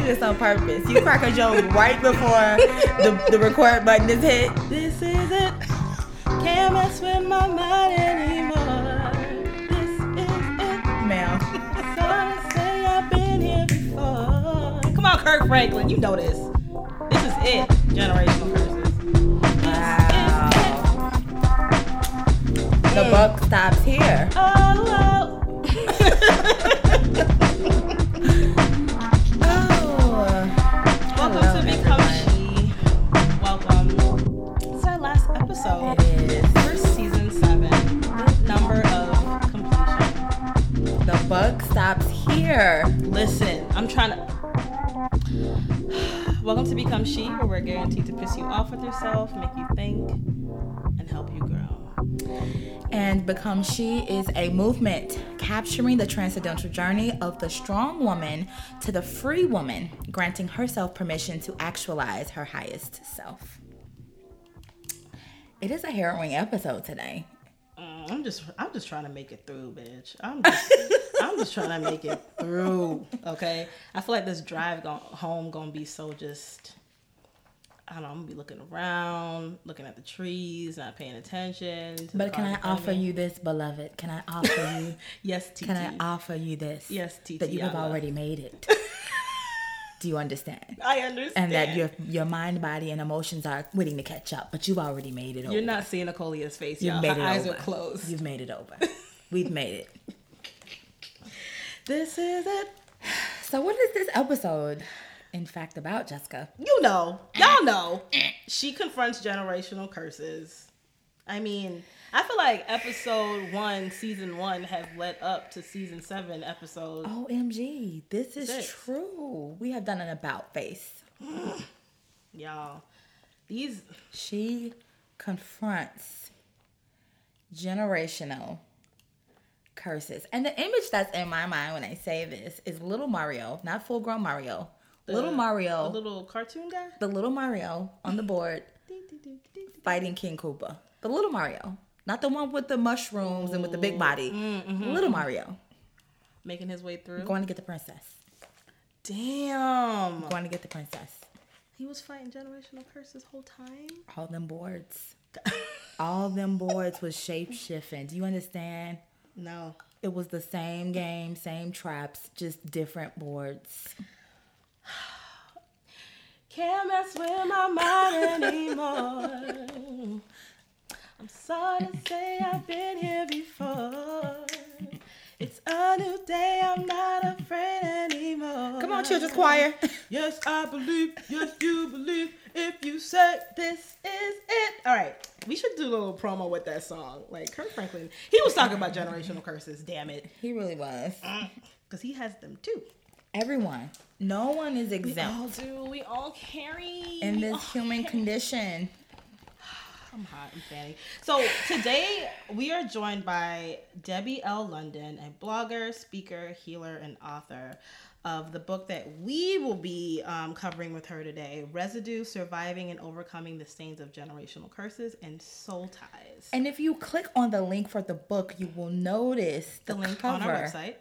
do this on purpose. You crack a joke right before the, the record button is hit. This is it. Can't mess with my mind anymore. This is it. Ma'am. So say I've been here before. Come on, Kirk Franklin. You know this. This is it. Generational curses. Wow. The buck stops here. Oh, Oh. buck stops here. Listen, I'm trying to. Welcome to Become She, where we're guaranteed to piss you off with yourself, make you think, and help you grow. And Become She is a movement capturing the transcendental journey of the strong woman to the free woman, granting herself permission to actualize her highest self. It is a harrowing episode today. I'm just, I'm just trying to make it through, bitch. I'm just, I'm just trying to make it through. Okay, I feel like this drive go- home gonna be so just. I don't know. I'm gonna be looking around, looking at the trees, not paying attention. To But can I of offer you this, beloved? Can I offer you? Yes, TT. Can I offer you this? Yes, TT, That you have already made it. Do you understand? I understand. And that your your mind, body, and emotions are waiting to catch up, but you've already made it over. You're not seeing Nicolia's face, You've y'all. made Her it eyes over. are closed. You've made it over. We've made it. This is it. So, what is this episode, in fact, about, Jessica? You know, y'all know. She confronts generational curses. I mean, I feel like episode one, season one, have led up to season seven, episode. OMG, this is Six. true. We have done an about face. Y'all, these She confronts generational curses. And the image that's in my mind when I say this is little Mario, not full grown Mario. little Mario, the little cartoon guy. the little Mario on the board fighting King Koopa. The little Mario. Not the one with the mushrooms and with the big body. Mm-hmm. Little Mario. Making his way through. Going to get the princess. Damn. Going to get the princess. He was fighting generational curses this whole time. All them boards. All them boards was shape shifting. Do you understand? No. It was the same game, same traps, just different boards. Can't mess with my mind anymore. I'm sorry to say I've been here before. It's a new day, I'm not afraid anymore. Come on, children's choir. Yes, I believe. Yes, you believe. If you said this is it. All right, we should do a little promo with that song. Like Kirk Franklin, he was talking about generational curses. Damn it, He really was. Mm, because he has them too. Everyone. No one is exempt. We all do. We all carry in this human carry. condition. I'm hot and fanny. So today we are joined by Debbie L. London, a blogger, speaker, healer, and author of the book that we will be um, covering with her today Residue Surviving and Overcoming the Stains of Generational Curses and Soul Ties. And if you click on the link for the book, you will notice the, the link cover, on our website.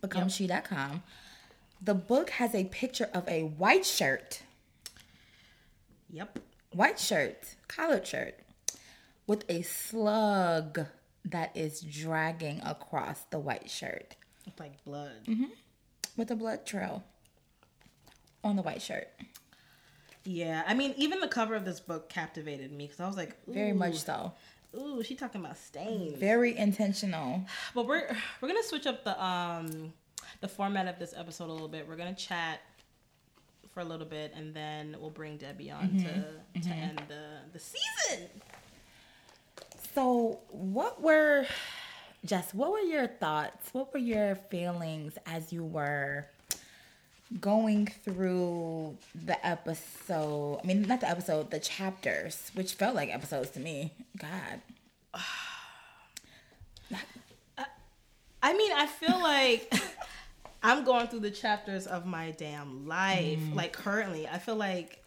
becomeshe.com. The book has a picture of a white shirt, Yep. White shirt, collared shirt, with a slug that is dragging across the white shirt It's like blood. Mm-hmm. with a blood trail on the white shirt. Yeah. I mean, even the cover of this book captivated me because I was like, Very much so. Ooh, she talking about stains. Very intentional. But we're we're gonna switch up the um the format of this episode a little bit. We're gonna chat for a little bit, and then we'll bring Debbie on mm-hmm. to to mm-hmm. end the the season. So, what were, Jess, what were your thoughts? What were your feelings as you were going through the episode? I mean, not the episode, the chapters, which felt like episodes to me. God. I mean, I feel like I'm going through the chapters of my damn life. Mm. Like currently, I feel like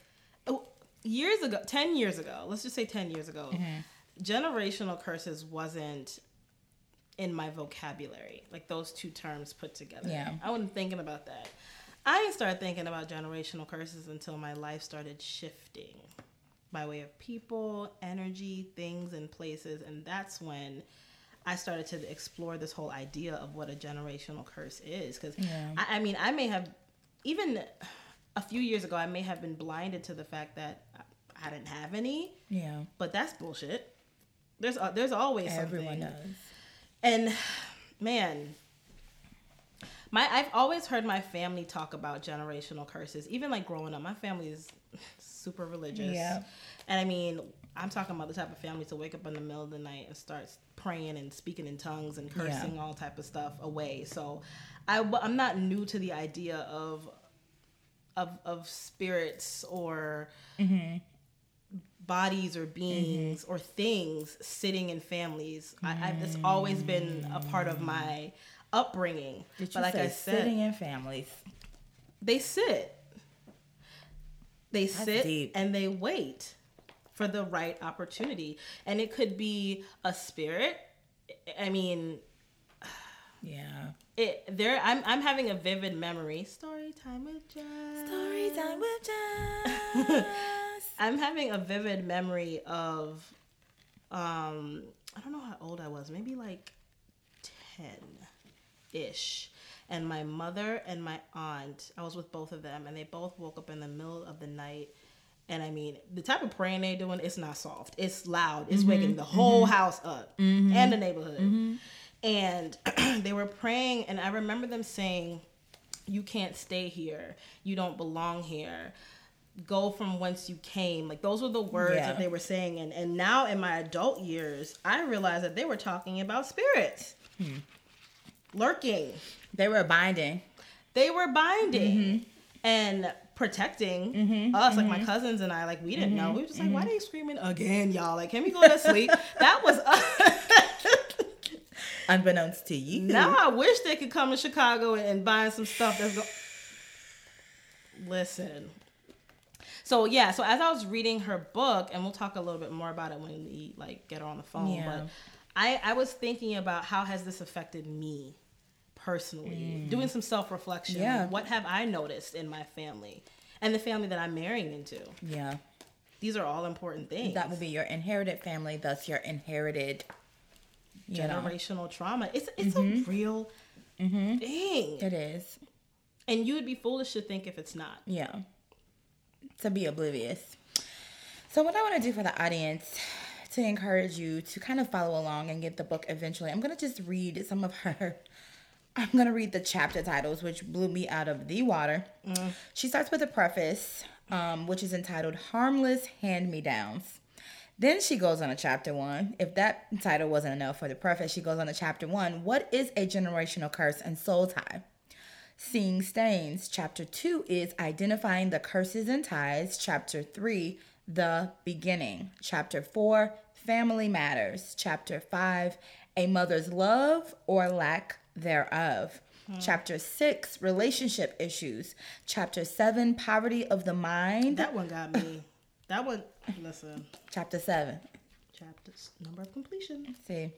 oh, years ago, ten years ago, let's just say ten years ago, mm-hmm. generational curses wasn't in my vocabulary. Like those two terms put together. Yeah. I wasn't thinking about that. I didn't start thinking about generational curses until my life started shifting by way of people, energy, things, and places. And that's when I started to explore this whole idea of what a generational curse is. Because, Yeah. I, I mean, I may have, even a few years ago, I may have been blinded to the fact that I didn't have any, Yeah. but that's bullshit. There's, uh, there's always Everyone something. does. And man, my I've always heard my family talk about generational curses. Even like growing up, my family is super religious. Yeah. And I mean, I'm talking about the type of family to wake up in the middle of the night and start praying and speaking in tongues and cursing all type of stuff away. So I I'm not new to the idea of of of spirits or mm-hmm. bodies or beings mm-hmm. or things sitting in families. I, I, it's always been a part of my mm. upbringing. Did you but like say I said, sitting in families? they sit. They sit deep. and they wait for the right opportunity, and it could be a spirit. I mean, Yeah. it there. I'm I'm having a vivid memory. Story time with Jess. Story time with Jess. I'm having a vivid memory of um I don't know how old I was, maybe like 10 ish. And my mother and my aunt, I was with both of them and they both woke up in the middle of the night. And I mean, the type of praying they're doing, it's not soft. It's loud. It's mm-hmm. waking the mm-hmm. whole house up mm-hmm. and the neighborhood. And they were praying, and I remember them saying, You can't stay here. You don't belong here go from whence you came. Like those were the words Yeah. that they were saying. And and now in my adult years, I realized that they were talking about spirits. Hmm. Lurking. they were binding. They were binding Mm-hmm. and protecting mm-hmm, us, like my mm-hmm. cousins and I. Like we didn't know. Mm-hmm, we were just like, why are they screaming again, y'all? Like, can we go to sleep? that was us. Unbeknownst to you. now I wish they could come to Chicago and, and buy some stuff that's go Listen. So yeah, so as I was reading her book, and we'll talk a little bit more about it when we like get her on the phone, Yeah. but I I was thinking about how has this affected me personally, doing some self reflection. Mm. Yeah. What have I noticed in my family and the family that I'm marrying into? Yeah. These are all important things. That will be your inherited family, thus your inherited you know. Mm-hmm. generational trauma. It's it's a real thing, It is. and you would be foolish to think if it's not. Yeah. To be oblivious. So, what I want to do for the audience to encourage you to kind of follow along and get the book eventually, I'm going to just read some of her. I'm going to read the chapter titles, which blew me out of the water. She starts with a preface, um, which is entitled Harmless Hand Me Downs. Then she goes on to chapter one. If that title wasn't enough for the preface, she goes on to chapter one. What is a generational curse and soul tie? Seeing Stains. Chapter 2 is Identifying the Curses and Ties. Chapter 3, The Beginning. Chapter 4, Family Matters. Chapter 5, A Mother's Love or Lack Thereof. Hmm. Chapter 6, Relationship Issues. Chapter 7, Poverty of the Mind. That one got me. That one. Listen. Chapter 7. Chapters number of completion. see.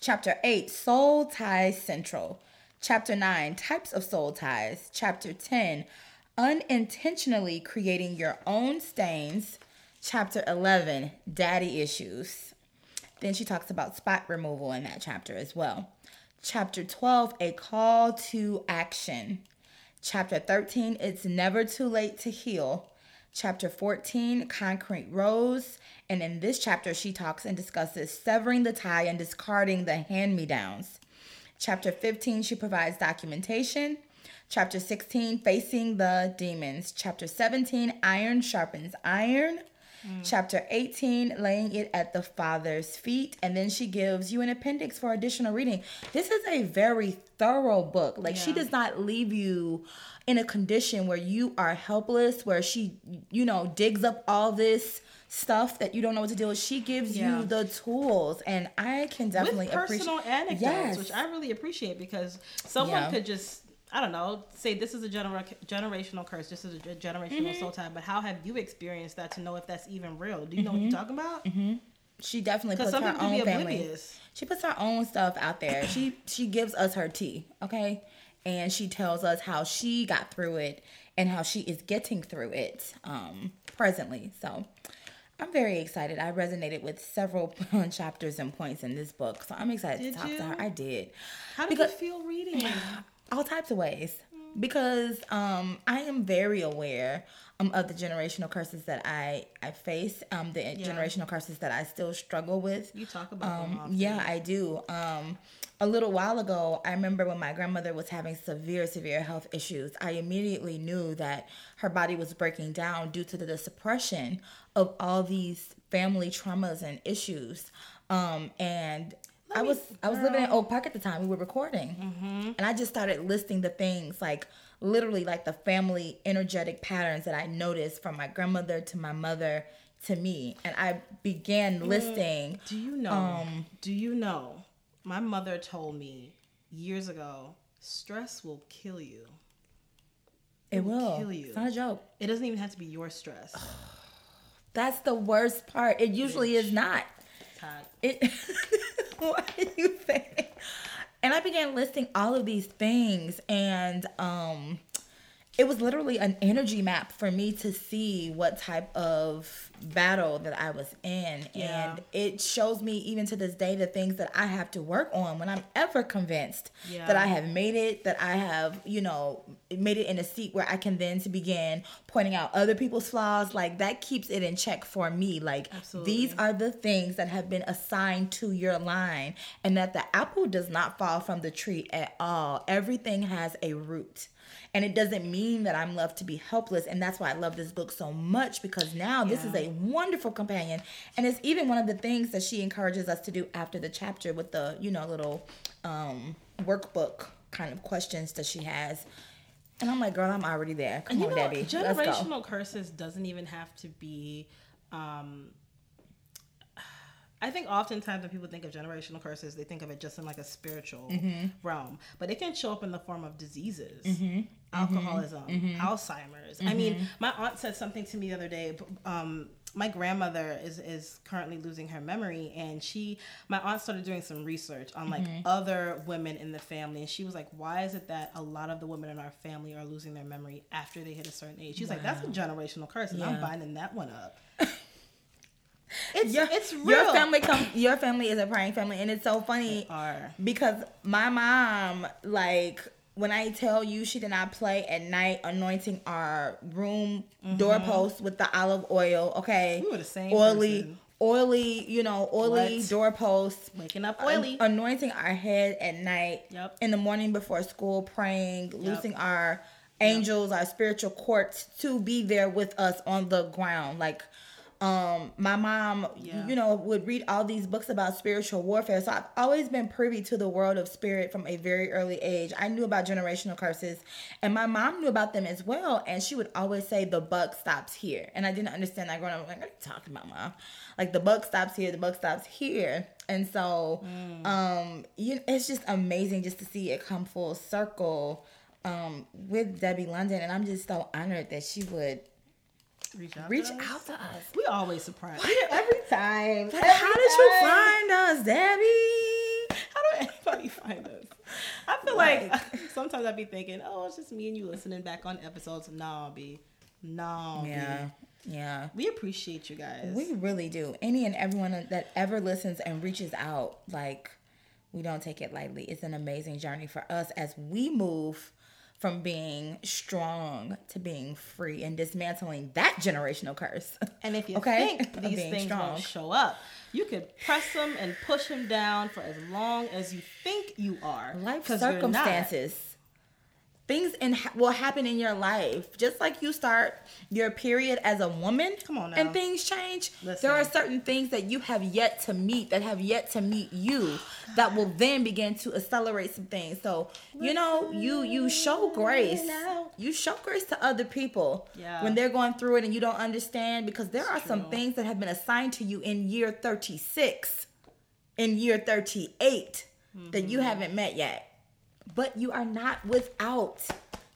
Chapter 8, Soul Ties Central. Chapter 9, Types of Soul Ties. Chapter 10, Unintentionally Creating Your Own Stains. Chapter 11, Daddy Issues. Then she talks about spot removal in that chapter as well. Chapter 12, A Call to Action. Chapter 13, It's Never Too Late to Heal. Chapter 14, Concrete Rose. And in this chapter, she talks and discusses severing the tie and discarding the hand me downs. Chapter 15, she provides documentation. Chapter 16, Facing the Demons. Chapter 17, Iron Sharpens Iron. Mm. Chapter 18, Laying It at the Father's Feet. And then she gives you an appendix for additional reading. This is a very thorough book. Like, she does not leave you in a condition where you are helpless, where she, you know, digs up all this stuff that you don't know what to deal with. She gives Yeah. you the tools. And I can definitely With personal appreciate anecdotes, Yes. which I really appreciate because someone Yeah. could just. I don't know. Say this is a genera- generational curse. This is a generational Mm-hmm. soul tie. But how have you experienced that to know if that's even real? Do you know what Mm-hmm. you're talking about? she definitely puts her own family. She puts her own stuff out there. She she gives us her tea, okay? and she tells us how she got through it and how she is getting through it um, presently. So I'm very excited. I resonated with several chapters and points in this book, so I'm excited Did to talk you? to her. I did How did Because- you feel reading? All types of ways. Because um I am very aware um of the generational curses that I I face um the generational curses that I still struggle with. You talk about them um often. yeah I do. Um a little while ago I remember when my grandmother was having severe severe health issues I immediately knew that her body was breaking down due to the suppression of all these family traumas and issues. Um and I was I was living in Oak Park at the time. We were recording, and I just started listing the things like literally like the family energetic patterns that I noticed from my grandmother to my mother to me, and I began listing. Do you know? Um, do you know? My mother told me years ago, stress will kill you. It will will. kill you. It's not a joke. It doesn't even have to be your stress. That's the worst part. It usually is not. Todd. It. what are you saying? And I began listing all of these things, and um, it was literally an energy map for me to see what type of battle that I was in, Yeah. and it shows me even to this day the things that I have to work on when I'm ever convinced Yeah. that I have made it, that I have, you know, made it in a seat where I can then to begin pointing out other people's flaws. Like that keeps it in check for me. Like Absolutely. these are the things that have been assigned to your line, and that the apple does not fall from the tree at all. Everything has a root. And it doesn't mean that I'm left to be helpless. And that's why I love this book so much because now this is a wonderful companion. And it's even one of the things that she encourages us to do after the chapter with the, you know, little um, workbook kind of questions that she has. And I'm like, girl, I'm already there. Come you on, know, Debbie. Let's go. generational curses doesn't even have to be. Um, I think oftentimes when people think of generational curses, they think of it just in like a spiritual Mm-hmm. realm, but it can show up in the form of diseases, Mm-hmm. alcoholism, Alzheimer's. I mean, my aunt said something to me the other day. Um, my grandmother is is currently losing her memory, and she, my aunt, started doing some research on like Mm-hmm. other women in the family, and she was like, "Why is it that a lot of the women in our family are losing their memory after they hit a certain age?" She's like, "That's a generational curse, and I'm binding that one up." It's Your, it's real. your family come your family is a praying family and it's so funny because my mom like when I tell you she did not play at night anointing our room doorposts with the olive oil, okay? Mm-hmm. We were the same oily person. oily, you know, oily What? doorposts. waking up oily. anointing our head at night Yep. in the morning before school praying loosing our angels our spiritual courts to be there with us on the ground like um my mom Yeah. you know would read all these books about spiritual warfare. So i've always been privy to the world of spirit from a very early age. I knew about generational curses and my mom knew about them as well and she would always say the buck stops here. And i didn't understand that growing up. I'm like what are you talking about mom? Like the buck stops here the buck stops here. And so um you it's just amazing just to see it come full circle um with debbie london and i'm just so honored that she would reach out. reach to us. out to us We always surprise. every time Like, how every did you find us debbie How do anybody find us? I feel like, sometimes I'd be thinking, oh, it's just me and you listening back on episodes. Nah, B. Nah, B. yeah yeah We appreciate you guys. we really do any and everyone that ever listens and reaches out like we don't take it lightly it's an amazing journey for us as we move from being strong to being free and dismantling that generational curse and if you Okay, think these things strong. won't show up, you could press them and push them down for as long as you think you are. life 'cause you're not. circumstances things in will happen in your life just like you start your period as a woman Come on now. and things change Listen. there are certain things that you have yet to meet that have yet to meet you oh, that will then begin to accelerate some things so you know you you show grace you show grace to other people Yeah. when they're going through it and you don't understand because there are some things that have been assigned to you in year 36 in year 38 that you mm-hmm. haven't met yet. But you are not without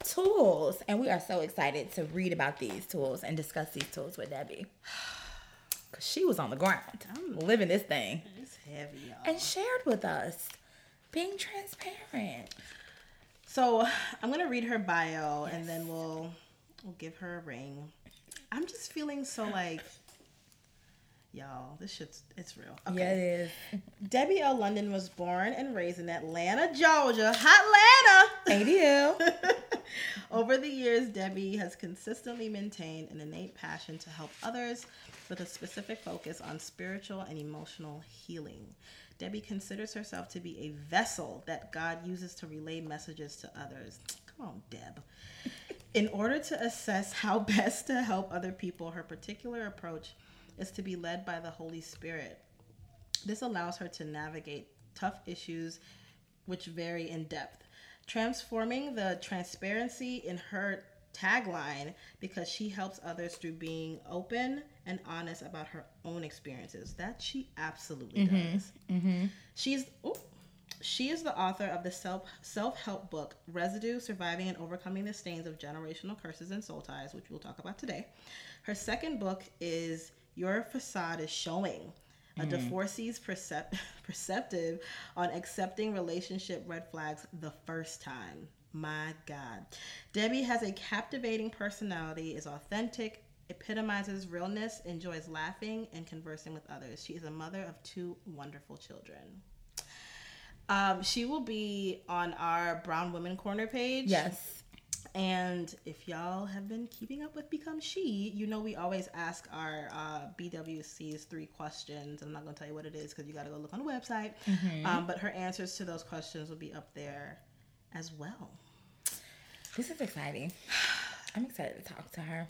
tools. And we are so excited to read about these tools and discuss these tools with Debbie. Because she was on the ground, living this thing, It's heavy, y'all. and shared with us, being transparent. So I'm gonna read her bio and then we'll we'll give her a ring. I'm just feeling so like y'all, this shit's it's real. Yeah, it is. Debbie L. London was born and raised in Atlanta, Georgia. Hot Atlanta! ATL. Over the years, Debbie has consistently maintained an innate passion to help others with a specific focus on spiritual and emotional healing. Debbie considers herself to be a vessel that God uses to relay messages to others. Come on, Deb. In order to assess how best to help other people, her particular approach is to be led by the Holy Spirit. This allows her to navigate tough issues which vary in depth, transforming the transparency in her tagline because she helps others through being open and honest about her own experiences. That she absolutely mm-hmm. does. Mm-hmm. She's oh, she is the author of the self self help book Residue: Surviving and Overcoming the Stains of Generational Curses and Soul Ties, which we'll talk about today. Her second book is Your Facade is Showing. A divorcee's percep- perceptive on accepting relationship red flags the first time. My God. Debbie has a captivating personality, is authentic, epitomizes realness, enjoys laughing and conversing with others. She is a mother of two wonderful children. Um, she will be on our Brown Women Corner page. Yes. And if y'all have been keeping up with Become She, you know we always ask our uh, BWC's three questions. I'm not going to tell you what it is because you got to go look on the website. Um, but her answers to those questions will be up there as well. This is exciting. I'm excited to talk to her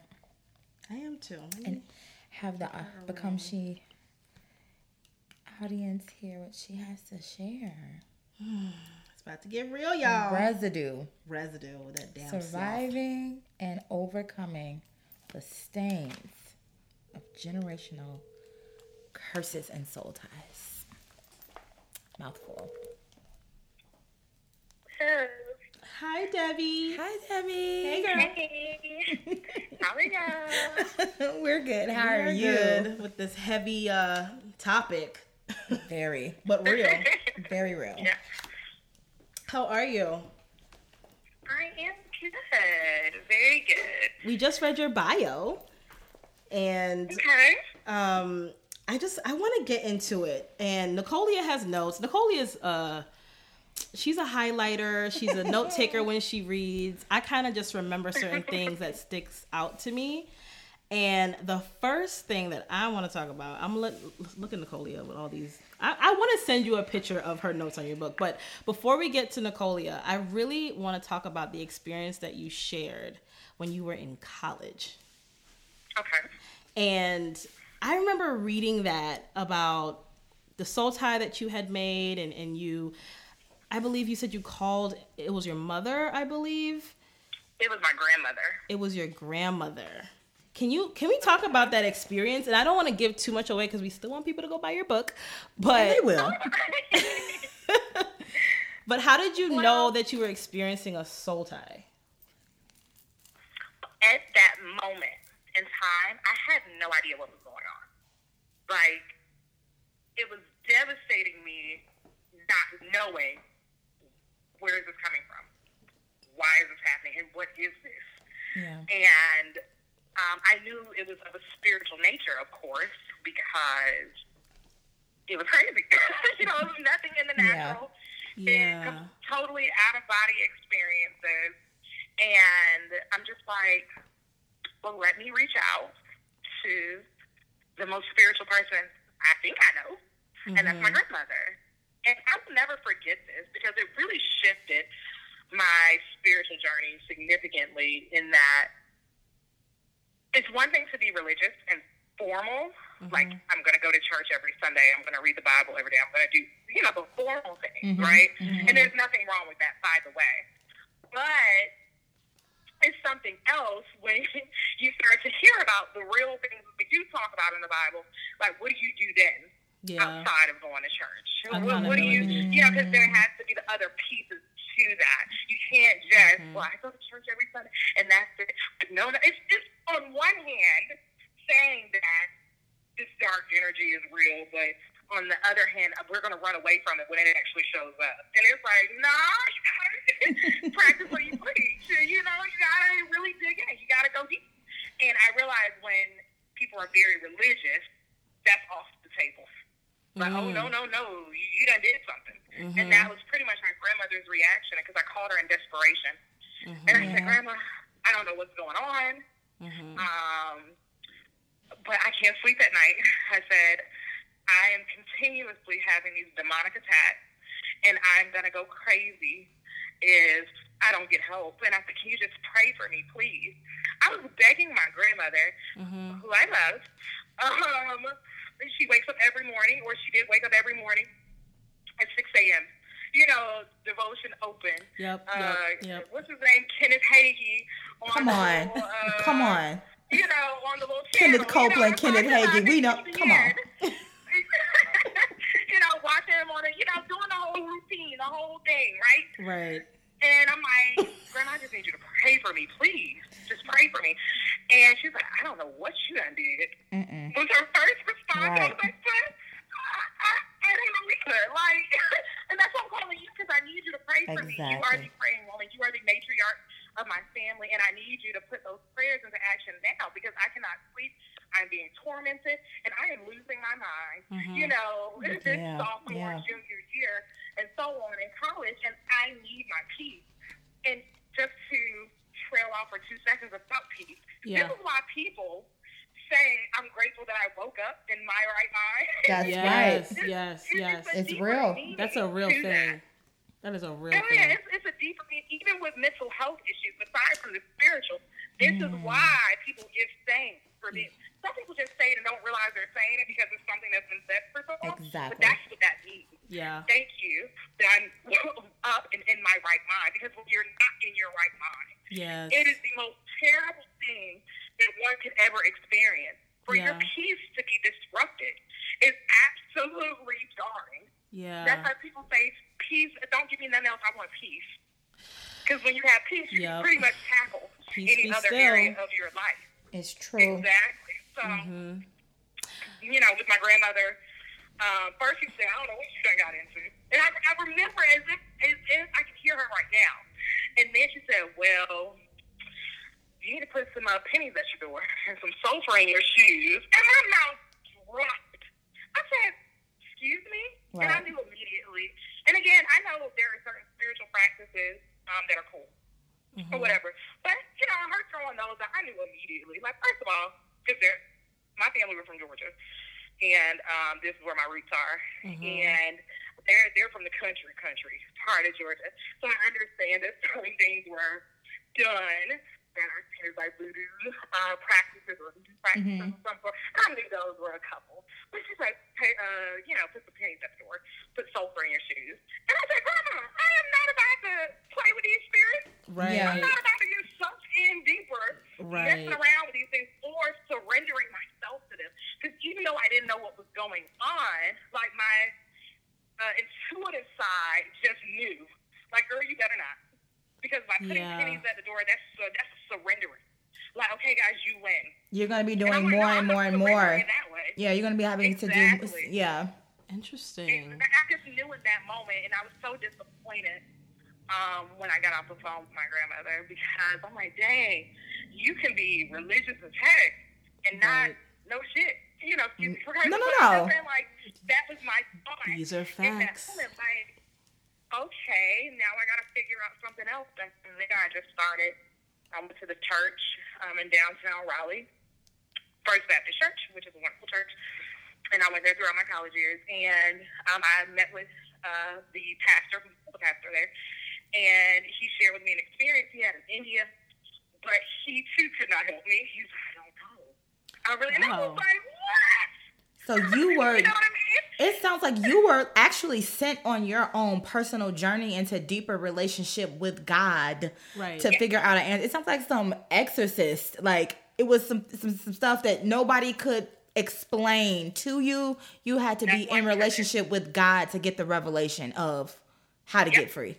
I am too. And have the uh, become she audience hear what she has to share. It's about to get real, y'all. Residue. Residue that damn self. Surviving and overcoming the stains of generational curses and soul ties. Mouthful. Hello. Hi, Debbie. Hi, Debbie. Hey, girl. Hey. How are y'all? We're good. How are We're you? good with this heavy uh, topic, Very, but real. very real. Yeah. How are you? I am good. Very good. We just read your bio, and Okay. um, I just I want to get into it. And Nicolia has notes. Nicolia's uh, she's a highlighter. She's a note taker when she reads. I kind of just remember certain things that sticks out to me. And the first thing that I want to talk about, I'm look, look at Nicolia with all these. I, I want to send you a picture of her notes on your book. But before we get to Nicolia, I really want to talk about the experience that you shared when you were in college. Okay. And I remember reading that about the soul tie that you had made, and, and you, I believe you said you called, it was your mother, I believe. It was my grandmother. It was your grandmother. Can you can we talk about that experience? And I don't want to give too much away because we still want people to go buy your book. But They will. but how did you know that you were experiencing a soul tie? At that moment in time, I had no idea what was going on. Like, it was devastating me not knowing where is this coming from? Why is this happening? And what is this? Yeah. And um, I knew it was of a spiritual nature, of course, because it was crazy. you know, it was nothing in the natural. Yeah. It's totally out of body experiences. And I'm just like, well, let me reach out to the most spiritual person I think I know, and that's my grandmother. And I will never forget this because it really shifted my spiritual journey significantly in that it's one thing to be religious and formal, like I'm going to go to church every Sunday, I'm going to read the Bible every day, I'm going to do, you know, the formal things, right? And there's nothing wrong with that, by the way. But it's something else when you start to hear about the real things that we do talk about in the Bible. Like, what do you do then Yeah. outside of going to church? What, what do you, you know, because there has to be the other pieces to that. You can't just, mm-hmm. well, I go to church every Sunday and that's it. But no, no, it's just on one hand saying that this dark energy is real, but on the other hand, we're going to run away from it when it actually shows up. And it's like, nah, you gotta, practice what you preach. You know, you gotta really dig in. You gotta go deep. And I realized when people are very religious, that's off the table. Like, oh no, mm. no, no, you, you done did something. And mm-hmm. that was pretty much my grandmother's reaction because I called her in desperation. Mm-hmm. And I said, Grandma, I don't know what's going on. Mm-hmm. Um, but I can't sleep at night. I said, I am continuously having these demonic attacks, and I'm gonna go crazy if I don't get help. And I said, Can you just pray for me, please? I was begging my grandmother, who I love. Um, she wakes up every morning, or she did wake up every morning at 6 a.m. You know, devotion open. Yep, Uh, yep, yep. What's his name? Kenneth Hagin. On Come on. little, uh, Come on. You know, on the little Kenneth Copeland, you know, Kenneth Hagin, we know- come on. you know, watching him on it, you know, doing the whole routine, the whole thing, right? Right. And I'm like, Grandma, I just need you to pray for me, please. Just pray for me. And she's like, I don't know what you done did. Mm-mm. Was her first Right. was like, I, I, and that's why I'm calling you because I need you to pray for me. You are the praying woman. You are the matriarch of my family, and I need you to put those prayers into action now because I cannot sleep. I'm being tormented, and I am losing my mind. Mm-hmm. You know, this Yeah, sophomore, yeah. junior year, and so on in college, and I need my peace. And just to trail off for two seconds about peace, Yeah. this is why people say I'm grateful that I woke up in my right mind. That's yes, right. yes, It's yes. just It's real. That's a real thing. that. That is a real Oh, thing. yeah, it's, it's a deeper meaning, even with mental health issues, aside from the spiritual. This is Mm. why people give thanks for this. Some people just say it and don't realize they're saying it because it's something that's been said for so long. Exactly. But that's what that means. Yeah. Thank you that I'm up and in my right mind because when you're not in your right mind, Yes. it is the most terrible thing that one could ever experience. For your peace to be disrupted is absolutely jarring. Yeah. That's why people say, peace, don't give me nothing else, I want peace. Because when you have peace, you Yep. can pretty much tackle Peace any other still. area of your life. It's true. Exactly. So, hmm you know, with my grandmother, um, first she said, I don't know what she done got into. And I, I remember as if, as if I can hear her right now. And then she said, well, you need to put some uh, pennies at your door and some sulfur in your shoes. And my mouth dropped. I said, excuse me? And I knew immediately. And again, I know there are certain spiritual practices um, that are cool or whatever. But, you know, her throwing those out, I knew immediately. Like, first of all, because my family were from Georgia. And um, this is where my roots are. And they're, they're from the country, country, part of Georgia. So I understand that certain things were done that are considered like voodoo uh, practices or voodoo practices of some sort. I knew those were a couple. But she's like, hey, uh, you know, put some pennies at the door, put sulfur in your shoes. And I said, Grandma, I am not about to play with these spirits. Right. Yeah. I'm not about to get sunk in deeper, Right. messing around with these things, or surrendering myself to them. Because even though I didn't know what was going on, like my uh, intuitive side just knew, like, girl, you better not. Because by putting Yeah. pennies at the door, that's uh, that's surrendering. Like, okay, guys, you win. You're gonna be And doing like, more and more and more. That way. Yeah, you're gonna be having to Exactly. do. Yeah. Interesting. And I just knew in that moment, and I was so disappointed um, when I got off the phone with my grandmother because I'm like, dang, you can be religious as heck and not Right. no shit. You know, excuse me for No, no, no. I'm just saying, Like that was my thought. These are facts. moment, like, okay, now I got to figure out something else. And then I just started. I went to the church um, in downtown Raleigh, First Baptist Church, which is a wonderful church. And I went there throughout my college years. And um, I met with uh, the pastor, the pastor there, and he shared with me an experience he had in India. But he too could not help me. He's like, I don't know. I really, and I was like, what? So you were. You know what I mean? It sounds like you were actually sent on your own personal journey into deeper relationship with God Right. to figure out an answer. It sounds like some exorcist. Like it was some some, some stuff that nobody could explain to you. You had to be That's why in relationship with God to get the revelation of how to Yep. get free.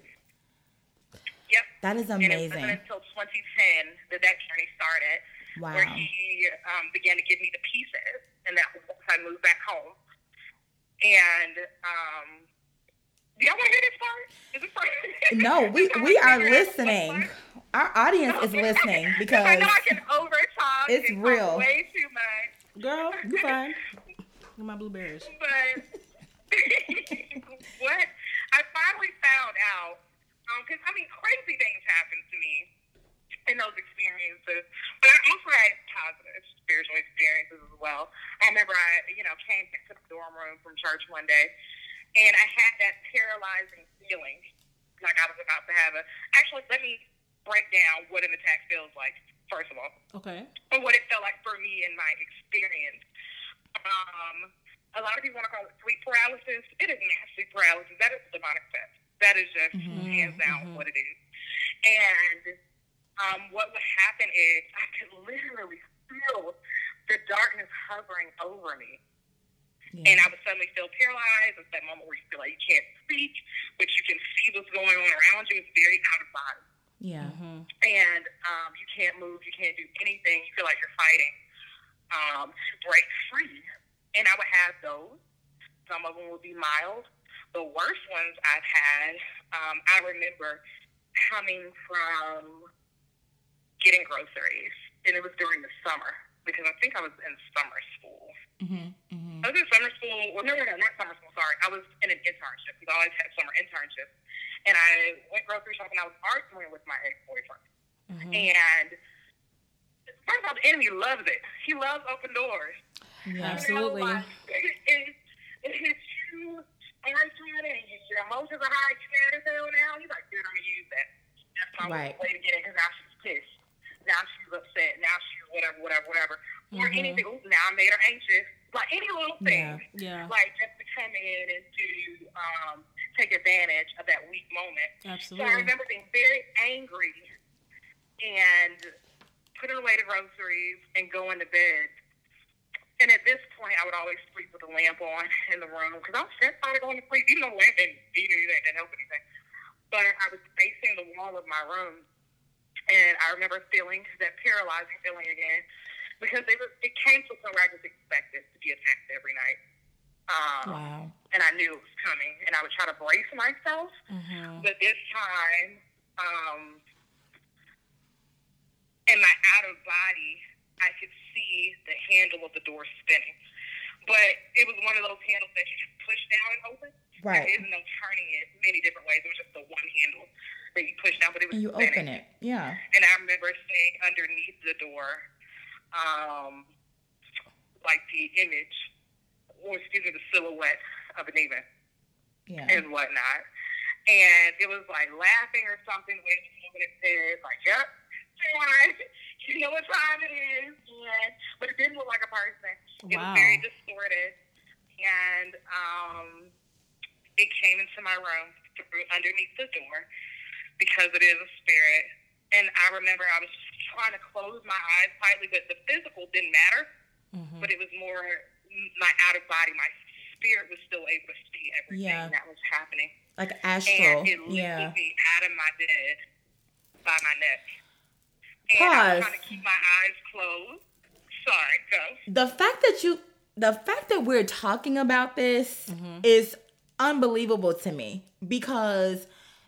Yep. That is And it amazing. wasn't until 2010 that that journey started, wow. where he um, began to give me the pieces, and that I moved back home. And um, Do y'all want to hear this part? Is this part? No, we we are listening. Our audience is listening I because know I can over talk. it's real. Way too much. Girl, you fine. Get my blueberries. But what I finally found out, because I mean, crazy things happened to me in those experiences. But I also had positive spiritual experiences as well. I remember I, you know, came to the dorm room from church one day, and I had that paralyzing feeling, like I was about to have a. Actually, let me break down what an attack feels like. First of all, Okay. or what it felt like for me in my experience. Um, a lot of people want to call it sleep paralysis. It is not sleep paralysis. That is demonic theft. That is just hands down what it is. And um, what would happen is I could literally feel the darkness hovering over me. And I would suddenly feel paralyzed. It's that moment where you feel like you can't speak, but you can see what's going on around you. It's very out of body yeah. and um, you can't move, you can't do anything. You feel like you're fighting um, to break free. And I would have those. Some of them would be mild. The worst ones I've had, um, I remember coming from getting groceries, and it was during the summer because I think I was in summer school. Mm-hmm. Mm-hmm. I was in summer school. Well, no, no, no, not summer school. Sorry, I was in an internship. We always had summer internships, and I went grocery shopping. I was arguing with my ex boyfriend, and first of all, the enemy loves it. He loves open doors. Yeah. Absolutely. You know, like, it, it hits you arguing, and you, your emotions are high. You mad as hell now. He's like, dude, I'm gonna use that. That's my Right. way to get it because now she's pissed. Now she's upset. Now she's whatever, whatever, Or anything. Ooh, now I made her anxious. Like any little thing. Yeah. yeah. Like just to come in and to um, take advantage of that weak moment. Absolutely. So I remember being very angry and putting away the groceries and going to bed. And at this point, I would always sleep with a lamp on in the room because I was terrified of going to sleep. Even though the lamp didn't do anything, didn't help anything. But I was facing the wall of my room, and I remember feeling that paralyzing feeling again because it, was, it came to a point where I just expected to be attacked every night. Um, Wow. and I knew it was coming, and I would try to brace myself. Mm-hmm. But this time, um, in my out of body, I could see the handle of the door spinning. But it was one of those handles that you just push down and open. Right. There isn't no turning it many different ways. It was just the one handle that you push down, but it was And you spinning. open it. Yeah. And I remember seeing underneath the door, um, like the image, or excuse me, the silhouette of a demon Yeah. and whatnot. And it was like laughing or something way it was moving its like, yep, fine. You know what time it is. And, but it didn't look like a person. It Wow. was very distorted. And um, it came into my room through underneath the door because it is a spirit. And I remember I was just trying to close my eyes tightly, but the physical didn't matter. Mm-hmm. But it was more my out of body, my spirit was still able to see everything Yeah. that was happening. Like astral. And it lifted Yeah. me out of my bed by my neck. And I was Pause. trying to keep my eyes closed. Sorry, go. the fact that you the fact that we're talking about this Mm-hmm. is unbelievable to me because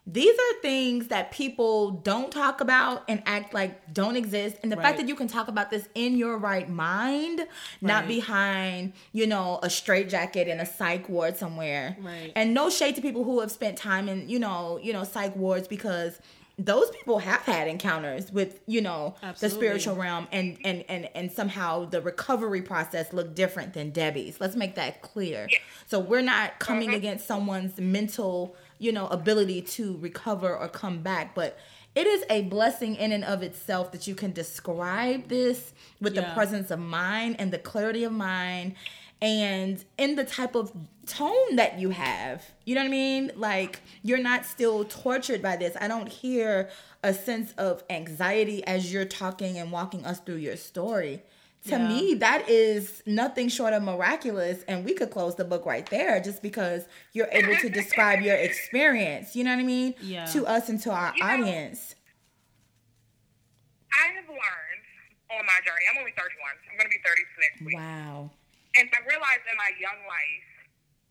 these are things that people don't talk about and act like don't exist and the Right. fact that you can talk about this in your right mind not behind you know a straitjacket in a psych ward somewhere Right. and no shade to people who have spent time in you know you know psych wards because those people have had encounters with you know the spiritual realm and and and and somehow the recovery process looked different than Debbie's. Let's make that clear. So we're not coming uh-huh. against someone's mental, you know, ability to recover or come back, but it is a blessing in and of itself that you can describe this with the presence of mind and the clarity of mind and in the type of tone that you have. You know what I mean? Like you're not still tortured by this. I don't hear a sense of anxiety as you're talking and walking us through your story. To Yeah. me, that is nothing short of miraculous, and we could close the book right there just because you're able to describe your experience. You know what I mean? Yeah. To us and to our You know- audience. I have learned on my journey, I'm only 31. I'm going to be 30 next week. Wow. And I realized in my young life,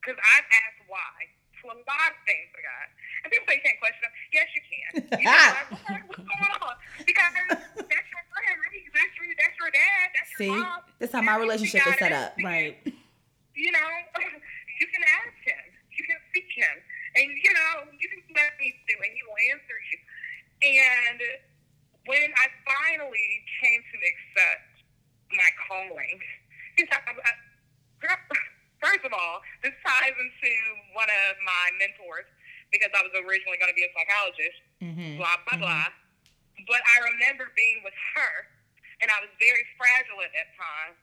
because I've asked why to a lot of things for God. And people say you can't question him. Yes, you can. You know, like, what's going on? Because that's your? That's your, dad. That's See, your mom. that's how my relationship is set up. Right. you know, you can ask him, you can seek him, and you know, you can do what do, and he will answer you. And when I finally came to accept my calling, it's like, I- girl, first of all, this ties into one of my mentors because I was originally going to be a psychologist. Mm-hmm. Blah blah blah. But I remember being with her, and I was very fragile at that time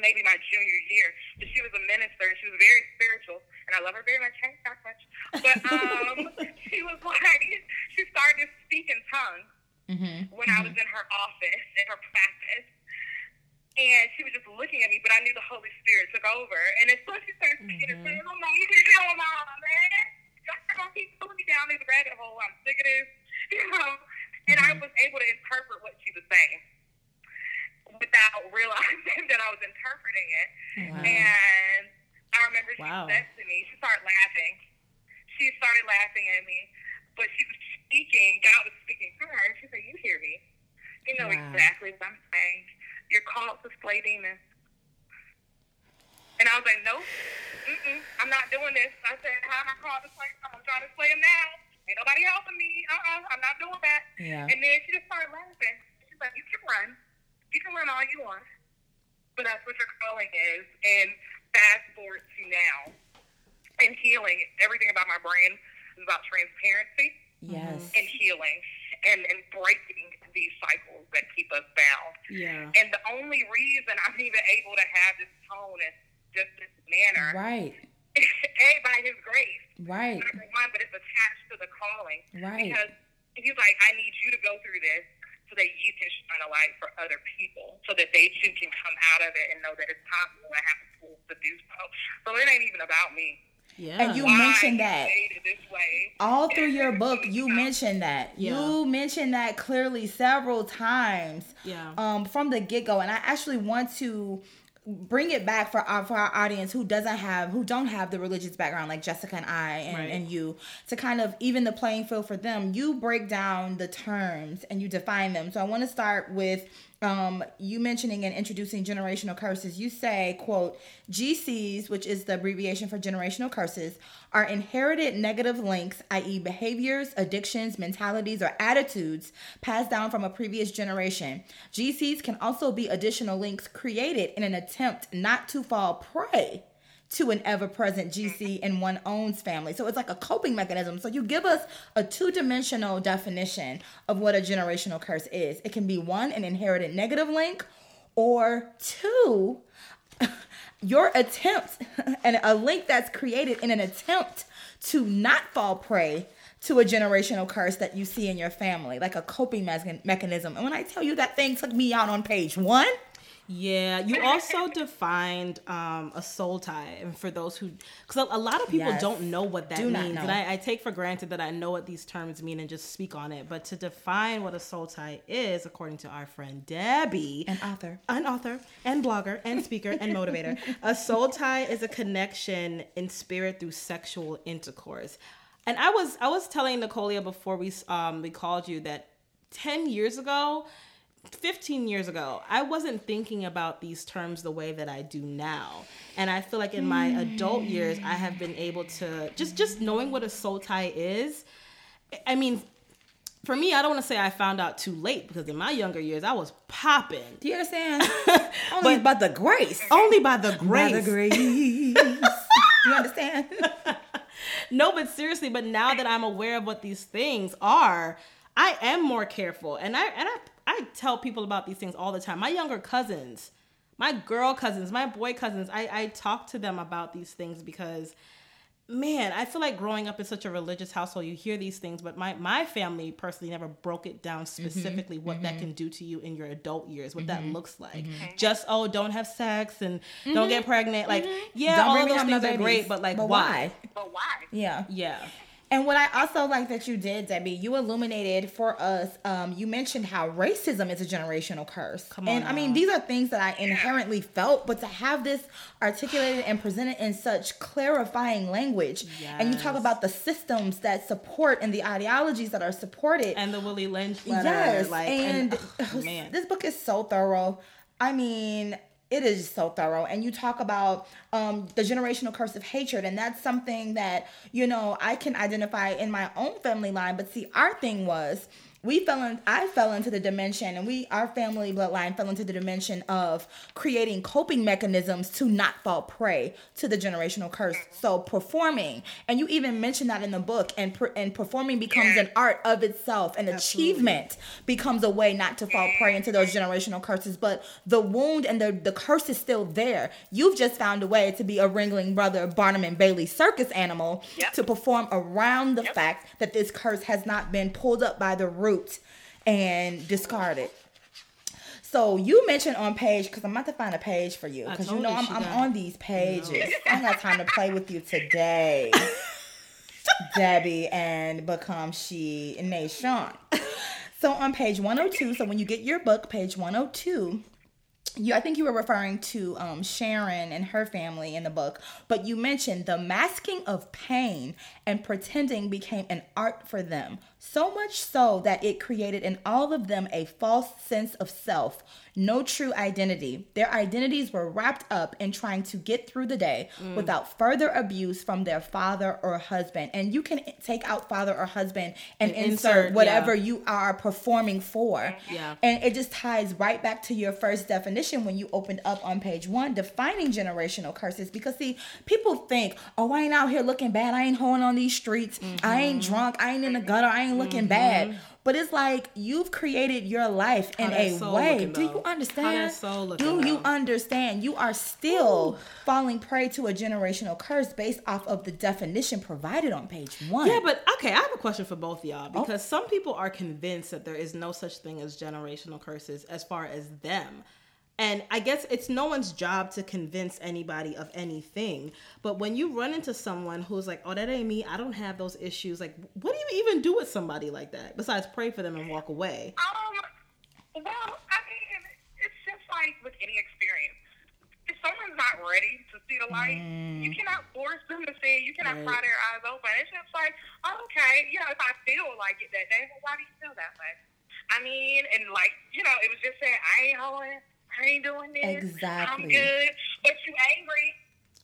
maybe my junior year. But she was a minister and she was very spiritual, and I love her very much. Hey, not much. But um, she was like, she started to speak in tongues Mm-hmm. when I was in her office in her practice. And she was just looking at me, but I knew the Holy Spirit took over. And as soon as she started speaking, mm-hmm. saying, "Oh, mom, you can come on, man. Y'all gonna keep pulling me down this rabbit hole. I'm sick of this," you know. And I was able to interpret what she was saying without realizing that I was interpreting it. Wow. And I remember she Wow. said to me, she started laughing. She started laughing at me, but she was speaking, God was speaking to her, and she said, You hear me. You know Wow. exactly what I'm saying. You're called to slay demons. And I was like, Nope, I'm not doing this. I said, How am I called to slay? I'm trying to slay them now. Ain't nobody helping me. Uh-uh, I'm not doing that. Yeah. And then she just started laughing. She's like, You can run. You can learn all you want. But that's what your calling is. And fast forward to now. And healing. Everything about my brain is about transparency Yes. and healing and, and breaking these cycles that keep us bound. Yeah. And the only reason I'm even able to have this tone and just this manner Right. A, by his grace. Right. Number one, but it's attached to the calling. Right. Because he's like, I need you to go through this so that you can shine a light for other people, so that they too can come out of it and know that it's possible and have the tools to do so. So it ain't even about me. Yeah. And you Why mentioned that. this way. all through your book you mentioned that Yeah. you mentioned that clearly several times Yeah. um from the get-go and i actually want to bring it back for our for our audience who doesn't have who don't have the religious background like jessica and i and, Right. and you to kind of even the playing field for them you break down the terms and you define them so i want to start with um, you mentioning and introducing generational curses, you say, quote, GCs, which is the abbreviation for generational curses, are inherited negative links, i.e., behaviors, addictions, mentalities, or attitudes passed down from a previous generation. GCs can also be additional links created in an attempt not to fall prey to an ever present GC in mm-hmm. one own's family. So it's like a coping mechanism. So you give us a two dimensional definition of what a generational curse is. It can be one, an inherited negative link, or two, your attempt and a link that's created in an attempt to not fall prey to a generational curse that you see in your family, like a coping mechan- mechanism. And when I tell you that thing took me out on page one, Yeah, you also defined um, a soul tie, and for those who, because a, a lot of people Yes. don't know what that Do means, and I, I take for granted that I know what these terms mean and just speak on it. But to define what a soul tie is, according to our friend Debbie, an author. an author and blogger and speaker and motivator. A soul tie is a connection in spirit through sexual intercourse. And I was I was telling Nicolia before we um we called you that 10 years ago, 15 years ago, I wasn't thinking about these terms the way that I do now. And I feel like in my adult years I have been able to just just knowing what a soul tie is. I mean, for me, I don't want to say I found out too late because in my younger years I was popping Do you understand? Only by the grace. only by the By grace. the grace. Do you understand? No, but seriously, but now that I'm aware of what these things are, I am more careful. And I and I I tell people about these things all the time. My younger cousins, my girl cousins, my boy cousins, I, I talk to them about these things because man, I feel like growing up in such a religious household, you hear these things, but my, my family personally never broke it down mm-hmm. specifically what that mm-hmm. can do to you in your adult years, what that mm-hmm. looks like. Just, oh, don't have sex and don't get pregnant. Like, yeah, Don't all bring of those home no things are great, but like, But why? But why? Yeah. Yeah. And what I also like that you did, Debbie, you illuminated for us. Um, you mentioned how racism is a generational curse. Come on and I mean, these are things that I inherently felt, but to have this articulated and presented in such clarifying language, and you talk about the systems that support and the ideologies that are supported. And the Willie Lynch letter. Yes, like, and, oh, man. this book is so thorough. I mean, it is so thorough. And you talk about um, the generational curse of hatred, and that's something that you know I can identify in my own family line. But see, our thing was we fell in i fell into the dimension and we our family bloodline fell into the dimension of creating coping mechanisms to not fall prey to the generational curse so performing and you even mentioned that in the book and per, and performing becomes an art of itself and achievement becomes a way not to fall prey into those generational curses but the wound and the the curse is still there you've just found a way to be a ringling brother barnum and bailey circus animal Yep. to perform around the Yep. fact that this curse has not been pulled up by the root and discarded. So you mentioned on page because I'm about to find a page for you because you know I'm, I'm on these pages. I got time to play with you today, Debbie, and become she and nation. So on page 102, so when you get your book, page 102, you I think you were referring to um, Sharon and her family in the book, but you mentioned the masking of pain and pretending became an art for them. So much so that it created in all of them a false sense of self, no true identity. Their identities were wrapped up in trying to get through the day without further abuse from their father or husband. And you can take out father or husband and, And insert, insert, whatever yeah. you are performing for. Yeah. And it just ties right back to your first definition when you opened up on page one, defining generational curses. Because see, people think, oh, I ain't out here looking bad. I ain't hoeing on these streets. I ain't Mm-hmm. drunk. I ain't in the gutter. I ain't looking bad. Mm-hmm. But it's like you've created your life in a way. Do you understand? Do you though? understand? You are still falling prey to a generational curse based off of the definition provided on page one. Yeah, but okay, I have a question for both of y'all Oh. because some people are convinced that there is no such thing as generational curses as far as them. And I guess it's no one's job to convince anybody of anything. But when you run into someone who's like, oh, that ain't me, I don't have those issues, like, what do you even do with somebody like that besides pray for them and walk away? Um, well, I mean, it's just like with any experience. If someone's not ready to see the light, you cannot force them to see it. You cannot Right. pry their eyes open. It's just like, oh, okay, you know, if I feel like it that day, well, why do you feel that way? I mean, and like, you know, it was just saying, I ain't hoeing, I ain't doing this. I'm good. But you angry.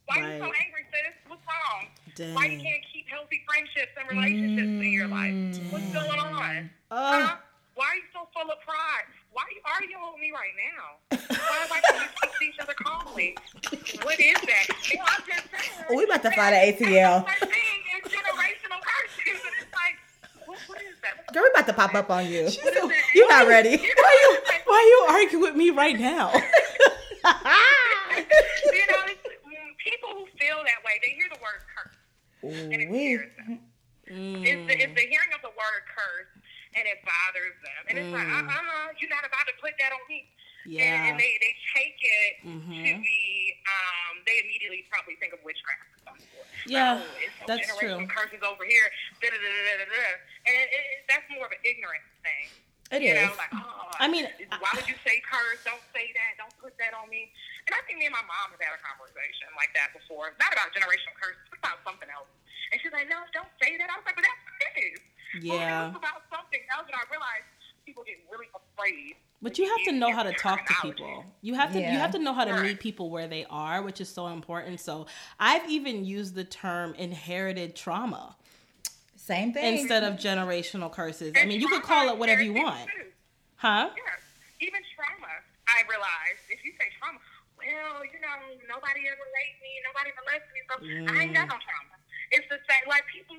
Why you so angry, sis? What's wrong? Why you can't keep healthy friendships and relationships in your life? Mm. What's going on? Ugh. Huh? Why are you so full of pride? Why are you arguing with me right now? Why can't we speak to each other calmly? What is that? You know, I'm just saying. Oh, we about to find an ATL. Thing is generational curses, and it's like, what, is that? Girl, we about to pop up on you. That? You're not ready. Why you why are you arguing with me right now? you know, mm, people who feel that way, they hear the word curse, and it scares them. It's, the, it's the hearing of the word curse, and it bothers them. And it's like, uh, uh, you're not about to put that on me. Yeah. And, and they, they take it to Mhm. be, um, they immediately probably think of witchcraft or something. Yeah, oh, it's that's true. curses over here. Da, da, da, da, da, da. And it, it, that's more of an ignorant thing. It you is. know, like, oh, I mean, why would you say curse? Don't say that. Don't put that on me. And I think me and my mom have had a conversation like that before. Not about generational curses, but about something else. And she's like, no, don't say that. I was like, but that's what it is. Well, Yeah. it was about something else, and I realized people get really afraid. But you have to know how to talk to people. You have to you have to know how to Right. meet people where they are, which is so important. So I've even used the term inherited trauma Same thing. instead of generational curses. I mean, you could call it whatever you want. too. Huh? Yeah, even trauma. I realized if you say trauma, well, you know, nobody ever raped me, nobody molested me, so I ain't got mm. no trauma. It's the same. Like people,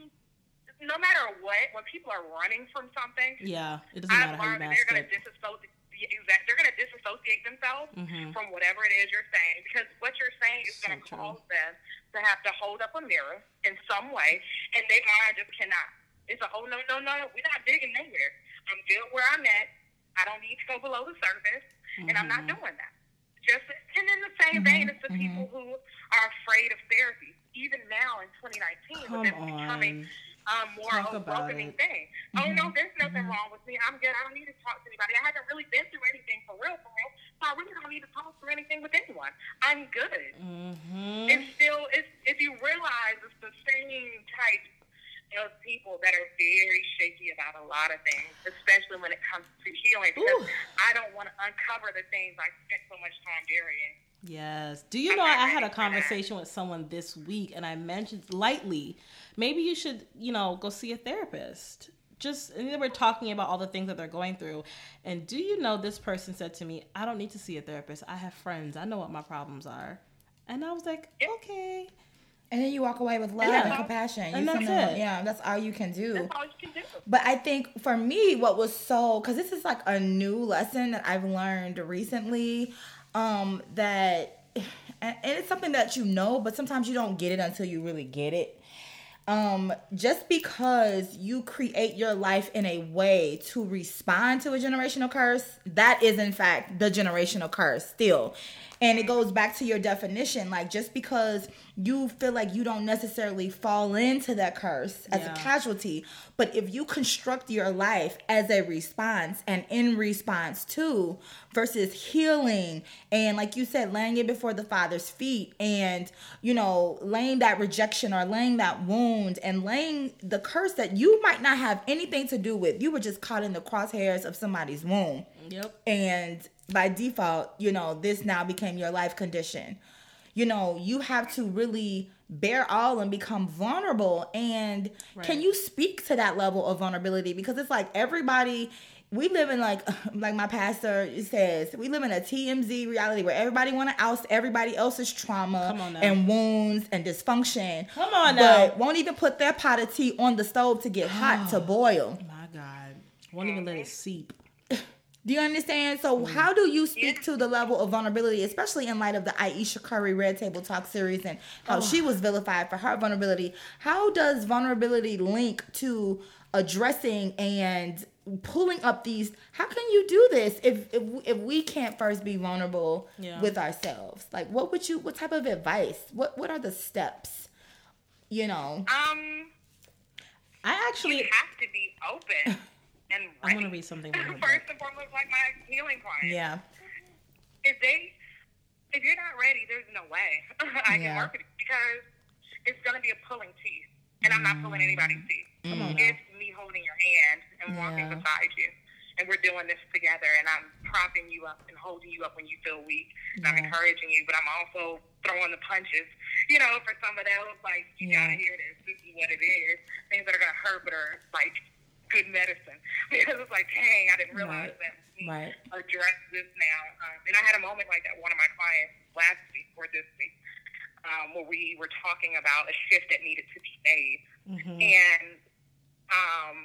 no matter what, when people are running from something, Yeah. It doesn't I've matter how you that they're going to it. disassociate. Exact, they're going to disassociate themselves Mhm. from whatever it is you're saying because what you're saying is So going to cause them to have to hold up a mirror in some way, and their mind just cannot. It's a oh no no no, we're not digging nowhere. I'm good where I'm at. I don't need to go below the surface, and I'm not Mhm. doing that. Just and in the same vein, it's the people who are afraid of therapy. Even now in 2019, Come with it becoming on. Um, more Talk about welcoming it. thing. Oh Mm-hmm. no, there's nothing wrong with me. I'm good. I don't need to talk to anybody. I haven't really been through anything for real, for real. So I really don't need to talk through anything with anyone. I'm good. Mm-hmm. It's still, it's, if you realize it's the same type of people that are very shaky about a lot of things, especially when it comes to healing. Because Ooh. I don't want to uncover the things I spent so much time burying. Yes. Do you know I had a conversation with someone this week and I mentioned lightly, maybe you should, you know, go see a therapist. Just and they were talking about all the things that they're going through. And do you know this person said to me, I don't need to see a therapist. I have friends. I know what my problems are. And I was like, Yep. okay. And then you walk away with love Yeah. and compassion. And that's something- it. Yeah, that's all you can do. That's all you can do. But I think for me, what was so because this is like a new lesson that I've learned recently, um, that and it's something that you know, but sometimes you don't get it until you really get it. Um, just because you create your life in a way to respond to a generational curse, that is in fact the generational curse still. And it goes back to your definition. Like just because you feel like you don't necessarily fall into that curse as Yeah. a casualty, but if you construct your life as a response and in response to versus healing and like you said, laying it before the Father's feet and you know, laying that rejection or laying that wound and laying the curse that you might not have anything to do with. You were just caught in the crosshairs of somebody's womb Yep. and by default, you know, this now became your life condition. You know, you have to really bear all and become vulnerable. And can you speak to that level of vulnerability? Because it's like everybody we live in like like my pastor says, we live in a TMZ reality where everybody want to oust everybody else's trauma Come on now. and wounds and dysfunction. Come on now. But won't even put their pot of tea on the stove to get hot to boil. My God. Won't even let it seep. Do you understand? So, how do you speak to the level of vulnerability, especially in light of the Ayesha Curry Red Table Talk series and how she was vilified for her vulnerability? How does vulnerability link to addressing and pulling up these? How can you do this if if, if we can't first be vulnerable Yeah. with ourselves? Like, what would you? What type of advice? What What are the steps? You know. Um, I you actually have to be open and ready. I'm gonna read something from her book. First and foremost, like my healing client. Yeah. If they, if you're not ready, there's no way I Yeah. can work with you because it's gonna be a pulling teeth, and I'm not pulling anybody's mm. teeth. Come on now. It's me holding your hand and walking Yeah. beside you. And we're doing this together, and I'm propping you up and holding you up when you feel weak. And I'm encouraging you, but I'm also throwing the punches. You know, for somebody else, like, you Yeah. gotta hear this. This is what it is. Things that are gonna hurt, but are like good medicine. Because it's like, dang, I didn't realize Right. that. We Right. address this now. Um, and I had a moment like that. with One of my clients last week or this week, um, where we were talking about a shift that needed to be made. Mhm. And um,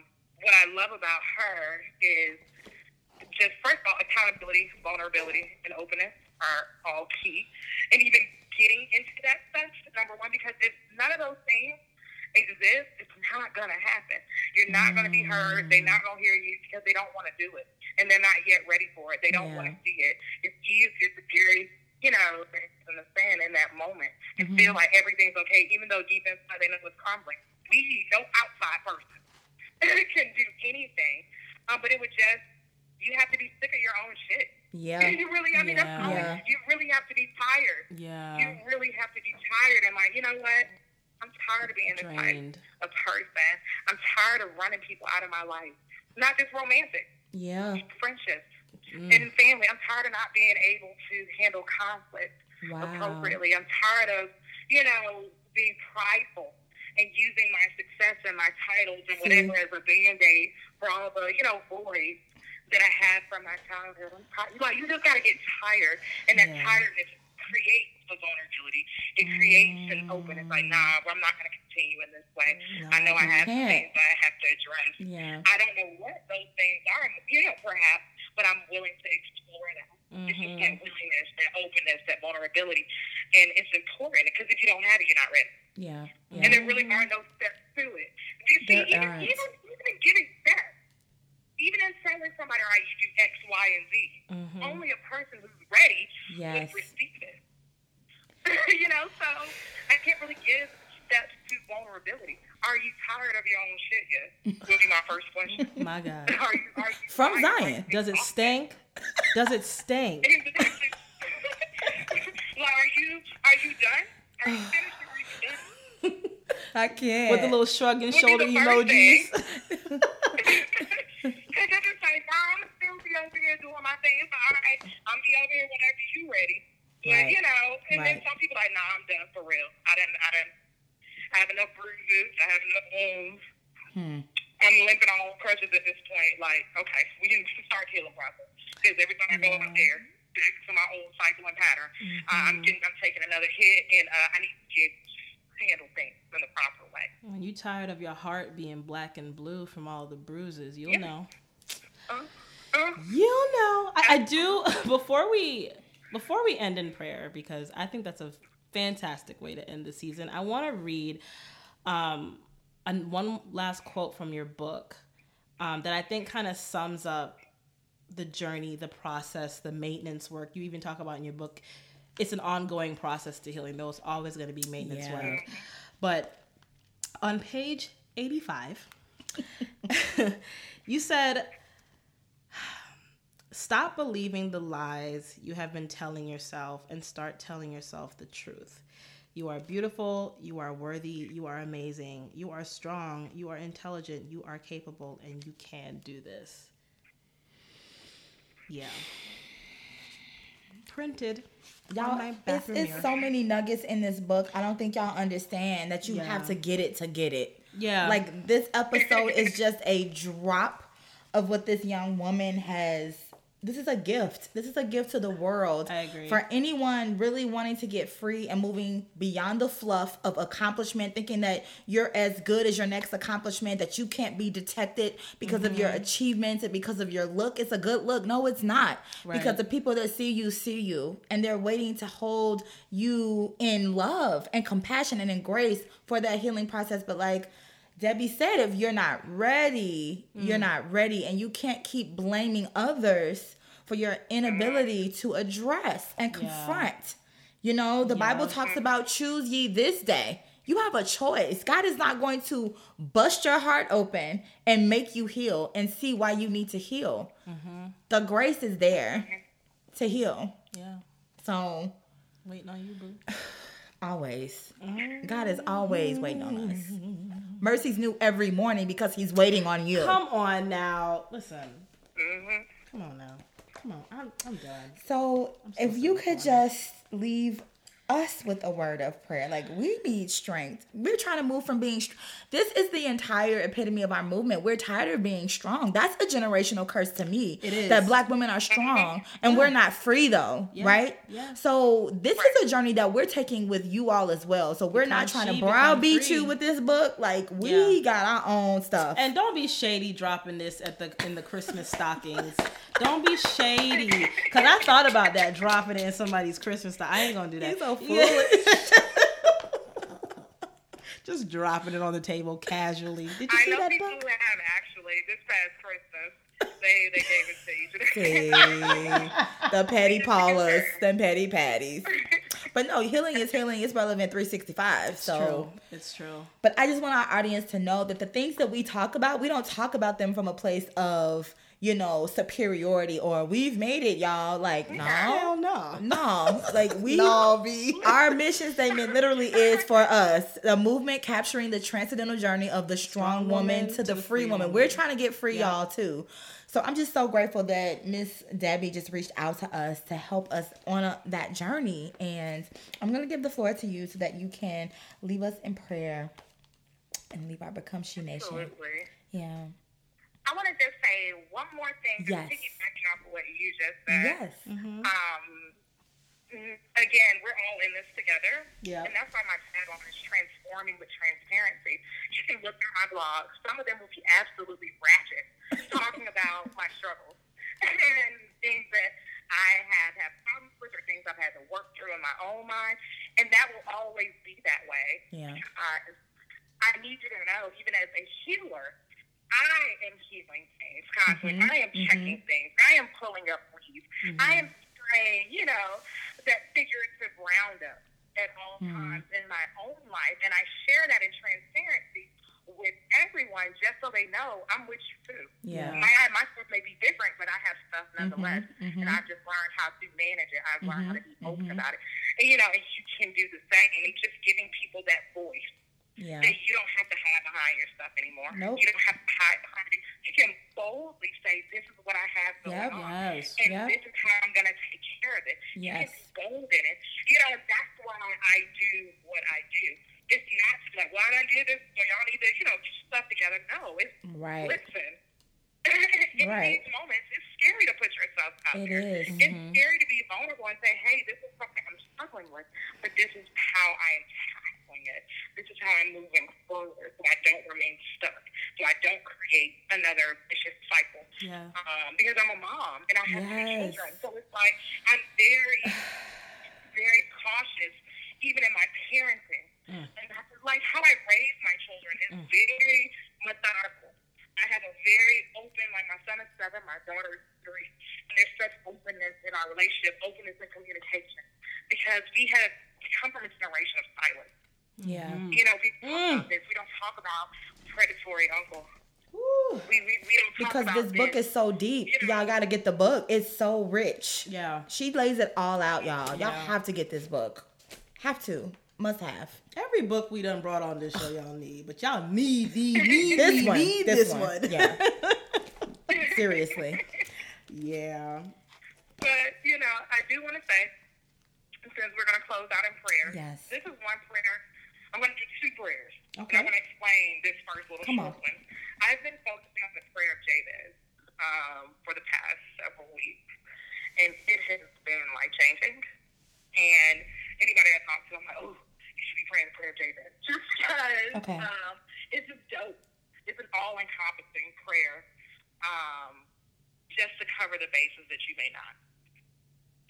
what I love about her is just first of all, accountability, vulnerability, and openness are all key. And even getting into that sense, number one, because if none of those things exist, it's not gonna happen. You're not gonna be heard. They're not gonna hear you because they don't want to do it, and they're not yet ready for it. They don't Yeah. want to see it. It's easier to carry, you know, in the sand in that moment and feel like everything's okay, even though deep inside they know it's crumbling. We need no outside person can do anything, um, but it would just you have to be sick of your own shit. Yeah. You really, I mean, that's all. Yeah. You really have to be tired. Yeah. You really have to be tired and like, you know what? I'm tired of being this type of person. I'm tired of running people out of my life. Not just romantic, Yeah. friendships Mm. and family. I'm tired of not being able to handle conflict Wow. appropriately. I'm tired of, you know, being prideful and using my success and my titles and whatever as a band-aid for all the, you know, voids that I had from my childhood. I'm tired. Like, you just got to get tired. And that Yeah. tiredness creates a vulnerability. It creates an openness. Like, nah, I'm not going to continue in this way. I know I have can't. things that I have to address. Yeah. I don't know what those things are, you know, perhaps, but I'm willing to explore that. It's just that willingness, that openness, that vulnerability. And it's important because if you don't have it, you're not ready. Yeah. And there really are no steps to it. You see, There even, aren't. even, even in giving steps, even in telling somebody, all right, you do X, Y, and Z, Mhm. only a person who's ready Yes. would receive it. you know, so I can't really give steps to vulnerability. Are you tired of your own shit yet? Would be my first question. My God. Are you, are you From? Zion. Does it stink? Does it stink? well, are you are you done? Are you finished? Or are you done? I can't. With the little shrugging Would shoulder the emojis. Cause it's just like, nah, I'm still be over here doing my thing. It's all right. I'm be over here whenever you ready. But Right. you know, and then some people like, nah, I'm done for real. I didn't, I didn't. I have enough bruises. I have enough wounds. Hmm. I'm limping on crutches at this point. Like, okay, we need to start healing process. Because every time I go out there, back to my old cycle and pattern, uh, I'm getting, I'm taking another hit, and uh, I need to get handle things in the proper way. When you tired of your heart being black and blue from all the bruises, you'll know. Uh, uh, You'll know. I, I do before we before we end in prayer because I think that's a fantastic way to end the season. I want to read um, an, one last quote from your book um, that I think kind of sums up the journey, the process, the maintenance work. You even talk about in your book. It's an ongoing process to healing. There's always going to be maintenance Yeah. work, but on page 85 you said Stop believing the lies you have been telling yourself and start telling yourself the truth. You are beautiful, you are worthy, you are amazing, you are strong, you are intelligent, you are capable, and you can do this. Yeah. Printed Y'all, it's, it's so many nuggets in this book. I don't think y'all understand that you Yeah. have to get it to get it. Yeah. Like this episode is just a drop of what this young woman has. This is a gift. This is a gift to the world. I agree. For anyone really wanting to get free and moving beyond the fluff of accomplishment, thinking that you're as good as your next accomplishment, that you can't be detected because of your Mm-hmm. achievements and because of your look. It's a good look. No, it's not. Right. Because the people that see you see you and they're waiting to hold you in love and compassion and in grace for that healing process. But like Debbie said, if you're not ready, Mm. you're not ready. And you can't keep blaming others for your inability to address and confront. You know, the Bible talks about choose ye this day. You have a choice. God is not going to bust your heart open and make you heal and see why you need to heal. The grace is there to heal. yeah. So, Waiting on you, boo. always. God is always waiting on us. Mercy's new every morning because he's waiting on you. Come on now. Listen. hmm Come on now. Come on. I'm, I'm done. So, if you could just leave us with a word of prayer, like we need strength. We're trying to move from being. This is the entire epitome of our movement. We're tired of being strong. That's a generational curse to me. It is. that black women are strong and we're not free though, Yeah. right? Yeah. So this is a journey that we're taking with you all as well. So we're not trying to browbeat you with this book. Like we Yeah. got our own stuff. And don't be shady dropping this at the in the Christmas stockings. Don't be shady. Cause I thought about that dropping it in somebody's Christmas stock. I ain't gonna do that. You're so Yeah. Just dropping it on the table casually. Did you I see know that people book? who have actually this past Christmas. They they gave it to each other. The petty Paulas, them petty patties. But no, healing is healing. It's relevant 365. So, True. It's true. but I just want our audience to know that the things that we talk about, we don't talk about them from a place of, you know, superiority or we've made it, y'all. Like, no, Hell no. no. Like, we, No, B. our mission statement literally is for us the movement capturing the transcendental journey of the strong, woman, to the free woman. We're trying to get free, Yeah. y'all, too. So I'm just so grateful that Miss Debbie just reached out to us to help us on a, that journey. And I'm going to give the floor to you so that you can leave us in prayer and leave our Become She Nation. Absolutely. Yeah. I want to just say one more thing. Yes. Just piggybacking off of what you just said. Yes. Um, mm, again, we're all in this together. Yeah. And that's why my tagline is transforming with transparency. You can look through my blog. Some of them will be absolutely ratchet, talking about my struggles and things that I have had problems with or things I've had to work through in my own mind. And that will always be that way. Yeah. Because I need you to know, even as a healer, I am healing things constantly. Mhm, I am checking things. I am pulling up weeds. I am spraying, you know, that figurative roundup at all Mhm. times in my own life, and I share that in transparency with everyone, just so they know I'm with you too. Yeah. My my stuff may be different, but I have stuff nonetheless, Mhm, and. I've just learned how to manage it. I've learned how to be open about it, and you know, and you can do the same. And just giving people that voice Yeah. that you don't have to hide behind your stuff anymore. Nope. You don't have to hide behind it. You can boldly say, "This is what I have going Yep. on." Yes. and Yep. this is how I'm going to take care of it. You can be bold in it. You know, that's why I do what I do. It's not like, why did I do this? So y'all need to, you know, get your stuff together. No, it's Right. listen. in Right. these moments, it's scary to put yourself out It there. is. It's Mhm. scary to be vulnerable and say, hey, this is something I'm struggling with, but this is how I am tackling it. This is how I'm moving forward so I don't remain stuck, so I don't create another vicious cycle Yeah. um, because I'm a mom and I have three Yes. children. So it's like I'm very, very cautious, even in my parenting. Mm. And that's like how I raise my children is very methodical. I have a very open, like my son is seven, my daughter is three, and there's such openness in our relationship, openness in communication, because we have come from a generation of silence. Yeah. You know, we talk Mm. about this. We don't talk about predatory uncle. Woo. We, we, we don't talk Because about this book is so deep. Y'all got to get the book. It's so rich. Yeah. She lays it all out, y'all. Y'all Yeah. have to get this book. Have to. Must have. Every book we done brought on this show, y'all need, but y'all need the need, This need, one. need This this, one. one. Yeah. Seriously. yeah. But, you know, I do want to say, since we're going to close out in prayer, Yes. this is one prayer. I'm going to do two prayers. Okay. And I'm going to explain this first little Come short on. one. I've been focusing on the prayer of Jabez um, for the past several weeks, and it has been life changing. And anybody I talk to, I'm like, oh, you should be praying the prayer of Jabez. Just because Okay. um, it's just dope. It's an all encompassing prayer um, just to cover the bases that you may not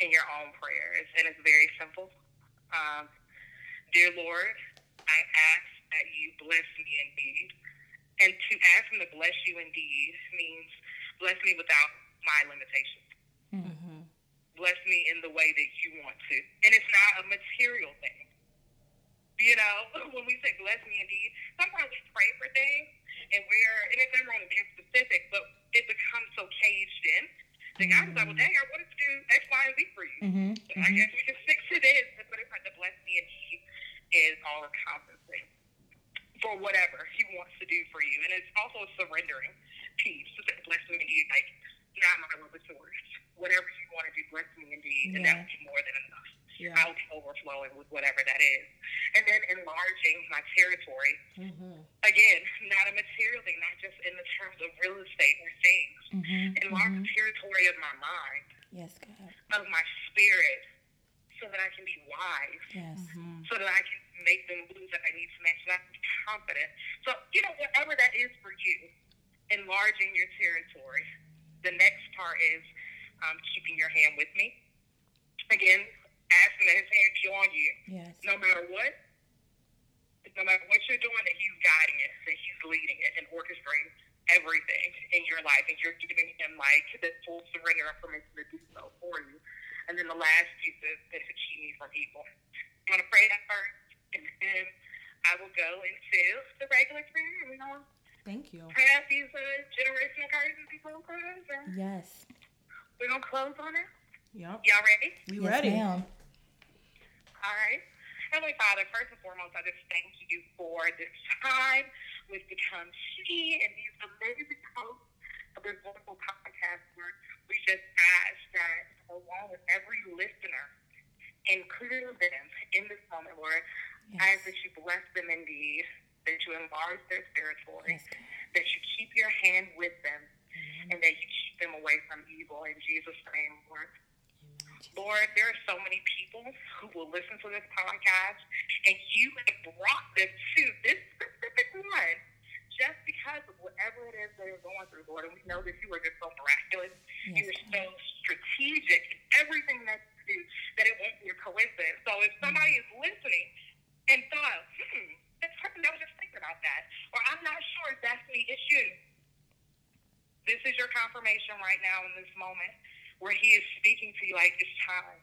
in your own prayers. And it's very simple. Um, Dear Lord, I ask that you bless me indeed. And to ask him to bless you indeed means bless me without my limitations. Mm-hmm. Bless me in the way that you want to. And it's not a material thing. You know, when we say bless me indeed, sometimes we pray for things and we're, and it's not wrong with being specific, but it becomes so caged in. The God is like, well, dang, I wanted to do X, Y, and Z for you. Mm-hmm. I guess we can stick to this, but it's like the bless me indeed is all encompassing for whatever he wants to do for you. And it's also surrendering piece. So that bless me indeed, like, not my will, but yours. Whatever you want to do, bless me indeed. And that Yeah. will be more than enough. Yeah. I'll be overflowing with whatever that is. And then enlarging my territory. Mm-hmm. Again, not a material thing, not just in the terms of real estate or things. Mm-hmm. Enlarge the territory of my mind, Yes, God. of my spirit, so that I can be wise Yes. so that I can make the moves that I need to make so that I can be confident. So, you know, whatever that is for you, enlarging your territory. The next part is um, keeping your hand with me. Again, asking that his hand be on you Yes. no matter what. No matter what you're doing, that he's guiding it, that he's leading it and orchestrating everything in your life, and you're giving him like the full surrender and permission to do so for you. And then the last piece is, is to keep me from evil. I'm gonna pray that first, and then I will go into the regular prayer. Gonna Thank you. pray out these uh, generational curses before we close, and Yes. we're gonna close on it. Yep. Y'all ready? We yes, ready? ma'am. All right. Heavenly Father, first and foremost, I just thank you for this time we've become she and these amazing hosts of this wonderful podcast where we just ask that along with every listener, including them in this moment, Lord, I ask that you bless them indeed, that you enlarge their territory, Yes, that you keep your hand with them, and that you keep them away from evil. In Jesus' name, Lord. Lord, there are so many people who will listen to this podcast, and you have brought them to this specific one just because of whatever it is they're going through, Lord. And we know that you are just so miraculous. You are so strategic in everything that you do that it won't be a coincidence. So if somebody is listening and thought, hmm, I was just about that, or I'm not sure if that's the issue, this is your confirmation right now in this moment where he is speaking to you like it's time.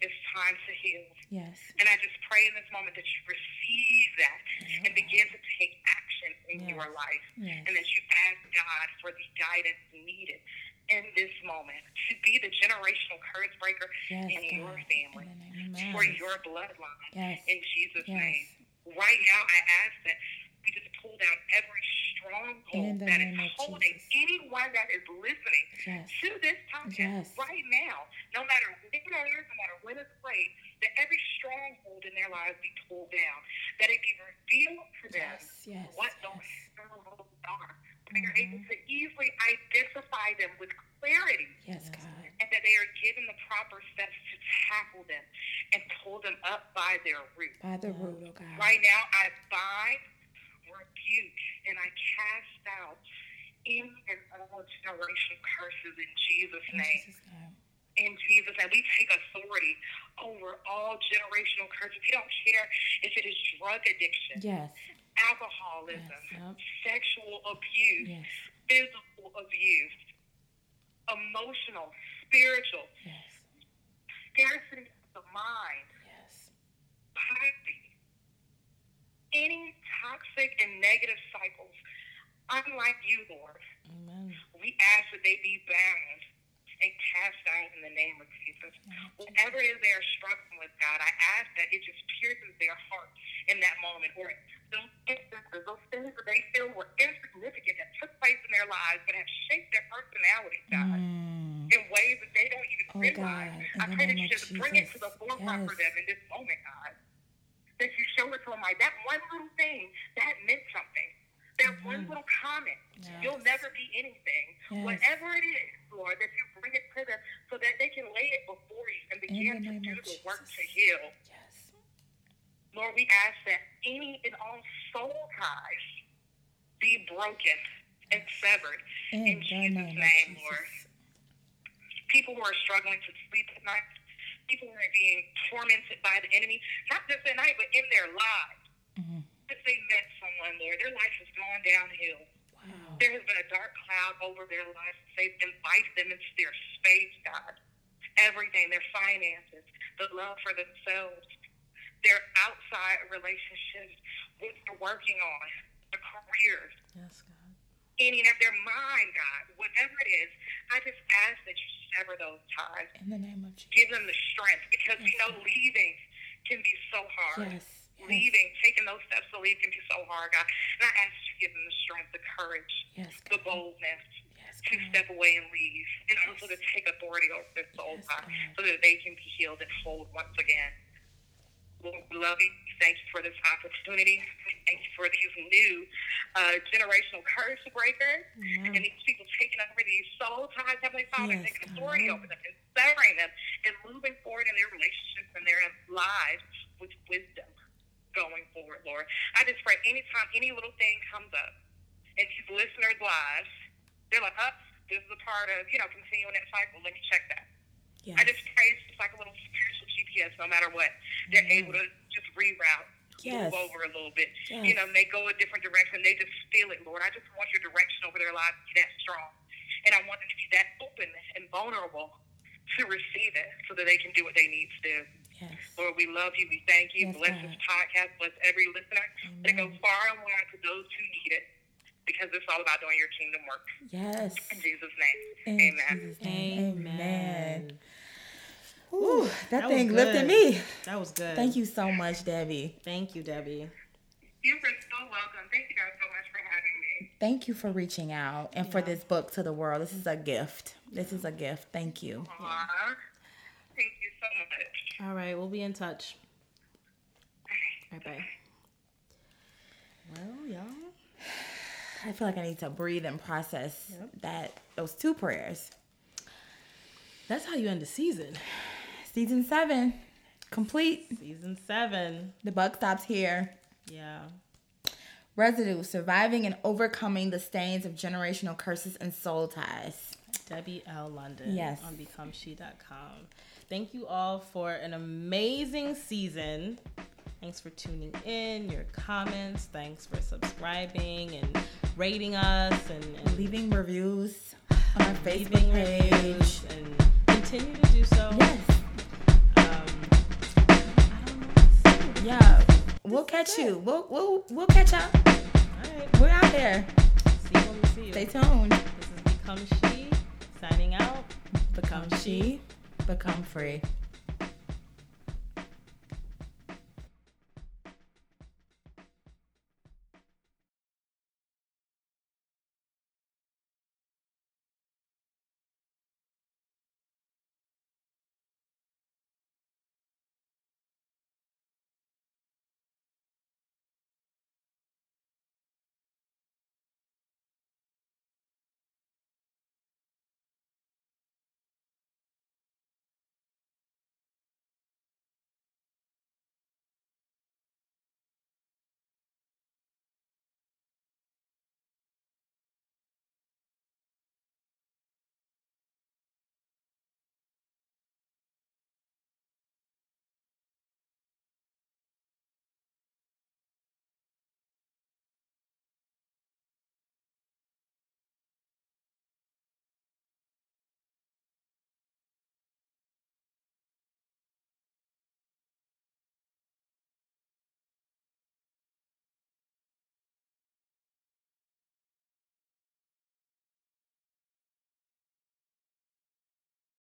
it's time to heal. Yes. And I just pray in this moment that you receive that and begin to take action in Yes. your life. Yes. And that you ask God for the guidance needed in this moment to be the generational curse breaker Yes, in God. your family, In the name of for your bloodline. Yes. In Jesus' Yes. name. Right now, I ask that we just pull down every stronghold that is holding Jesus. anyone that is listening Yes. to this podcast Yes. right now, no matter when it is, no matter when it's played, that every stronghold in their lives be pulled down, that it be revealed to them Yes, what those strongholds are. They are Mhm. able to easily identify them with clarity Yes, Yes, God. and that they are given the proper steps to tackle them and pull them up by their root. By the root, oh God. Right now, I bind, rebuke, and I cast out any and all generational curses in Jesus' name. Jesus' name. In Jesus' name, we take authority over all generational curses. We don't care if it is drug addiction, Yes. alcoholism, Yep. sexual abuse, Yes. physical abuse, emotional, spiritual, Yes. scarcity of the mind, Yes. poverty, any toxic and negative cycles. Unlike you, Lord, Amen. we ask that they be bound and cast out in the name of Jesus. Whatever it is they are struggling with, God, I ask that it just pierces their heart in that moment. Or those instances, those things that they feel were insignificant that took place in their lives but have shaped their personality, God, Mm. in ways that they don't even Oh, realize. God, I pray that you just bring it to the Jesus. forefront for them in this moment, God. That you show it to them like that one little thing that meant something. That one Mhm. little comment. Yes. You'll never be anything. Yes. Whatever it is, Lord, that you bring it to them so that they can lay it before you and begin to do the work to heal. Yes. Lord, we ask that any and all soul ties be broken and severed In, in Jesus' name of Lord. People who are struggling to sleep at night, people who are being tormented by the enemy, not just at night, but in their lives. Mhm. If they met someone, Lord, their life has gone downhill. Wow. There has been a dark cloud over their lives. They've invited them into their space, God. Everything, their finances, the love for themselves, their outside relationships, what they're working on, the careers, Yes, God. Any of their mind, God, whatever it is, I just ask that you sever those ties. In the name of Jesus. Give them the strength because we know leaving can be so hard. Yes. Yes. Leaving, taking those steps to leave can be so hard, God. And I ask you to give them the strength, the courage, Yes. the boldness Yes. to step away and leave, and also to take authority over their soul, Yes, God, God. so that they can be healed and whole once again. Lord, we love you. Thank you for this opportunity. Thank you for these new uh, generational curse breakers and these people taking over these soul ties, Heavenly Father, Yes, taking authority over them and severing them and moving forward in their relationships and their lives with wisdom going forward, Lord. I just pray anytime any little thing comes up in these listeners' lives, they're like, oh, this is a part of, you know, continuing that cycle. Let me check that. Yes. I just pray it's just like a little spiritual GPS, no matter what. They're mm-hmm. able to just reroute, Yes. move over a little bit. Yes. You know, they go a different direction. They just feel it, Lord. I just want your direction over their lives to be that strong. And I want them to be that open and vulnerable to receive it so that they can do what they need to do. Yes. Lord, we love you. We thank you. Yes, bless God. this podcast. Bless every listener. Let it go far and wide to those who need it because it's all about doing your kingdom work. Yes. In Jesus' name, In amen. Jesus' name. Amen. Amen. Ooh, that, That thing lifted me. That was good. Thank you so much, Debbie. Thank you, Debbie. You are so welcome. Thank you guys so much for having me. Thank you for reaching out and for this book to the world. This is a gift. This is a gift. Thank you. Aw. Thank you so much. All right, we'll be in touch. Bye bye. Well, y'all. I feel like I need to breathe and process Yep. that those two prayers. That's how you end the season. Season seven, complete. Season seven. The buck stops here. Yeah. Residue, surviving and overcoming the stains of generational curses and soul ties. Debbie L. London Yes. on BecomeShe.com. Thank you all for an amazing season. Thanks for tuning in, your comments. Thanks for subscribing and rating us and, and Leaving reviews on our Facebook page. and continue to do so. Yes. We'll catch you. We'll we'll we'll catch up. All right. We're out here. See you when we see you. Stay tuned. This is Become She signing out. Become she, become free.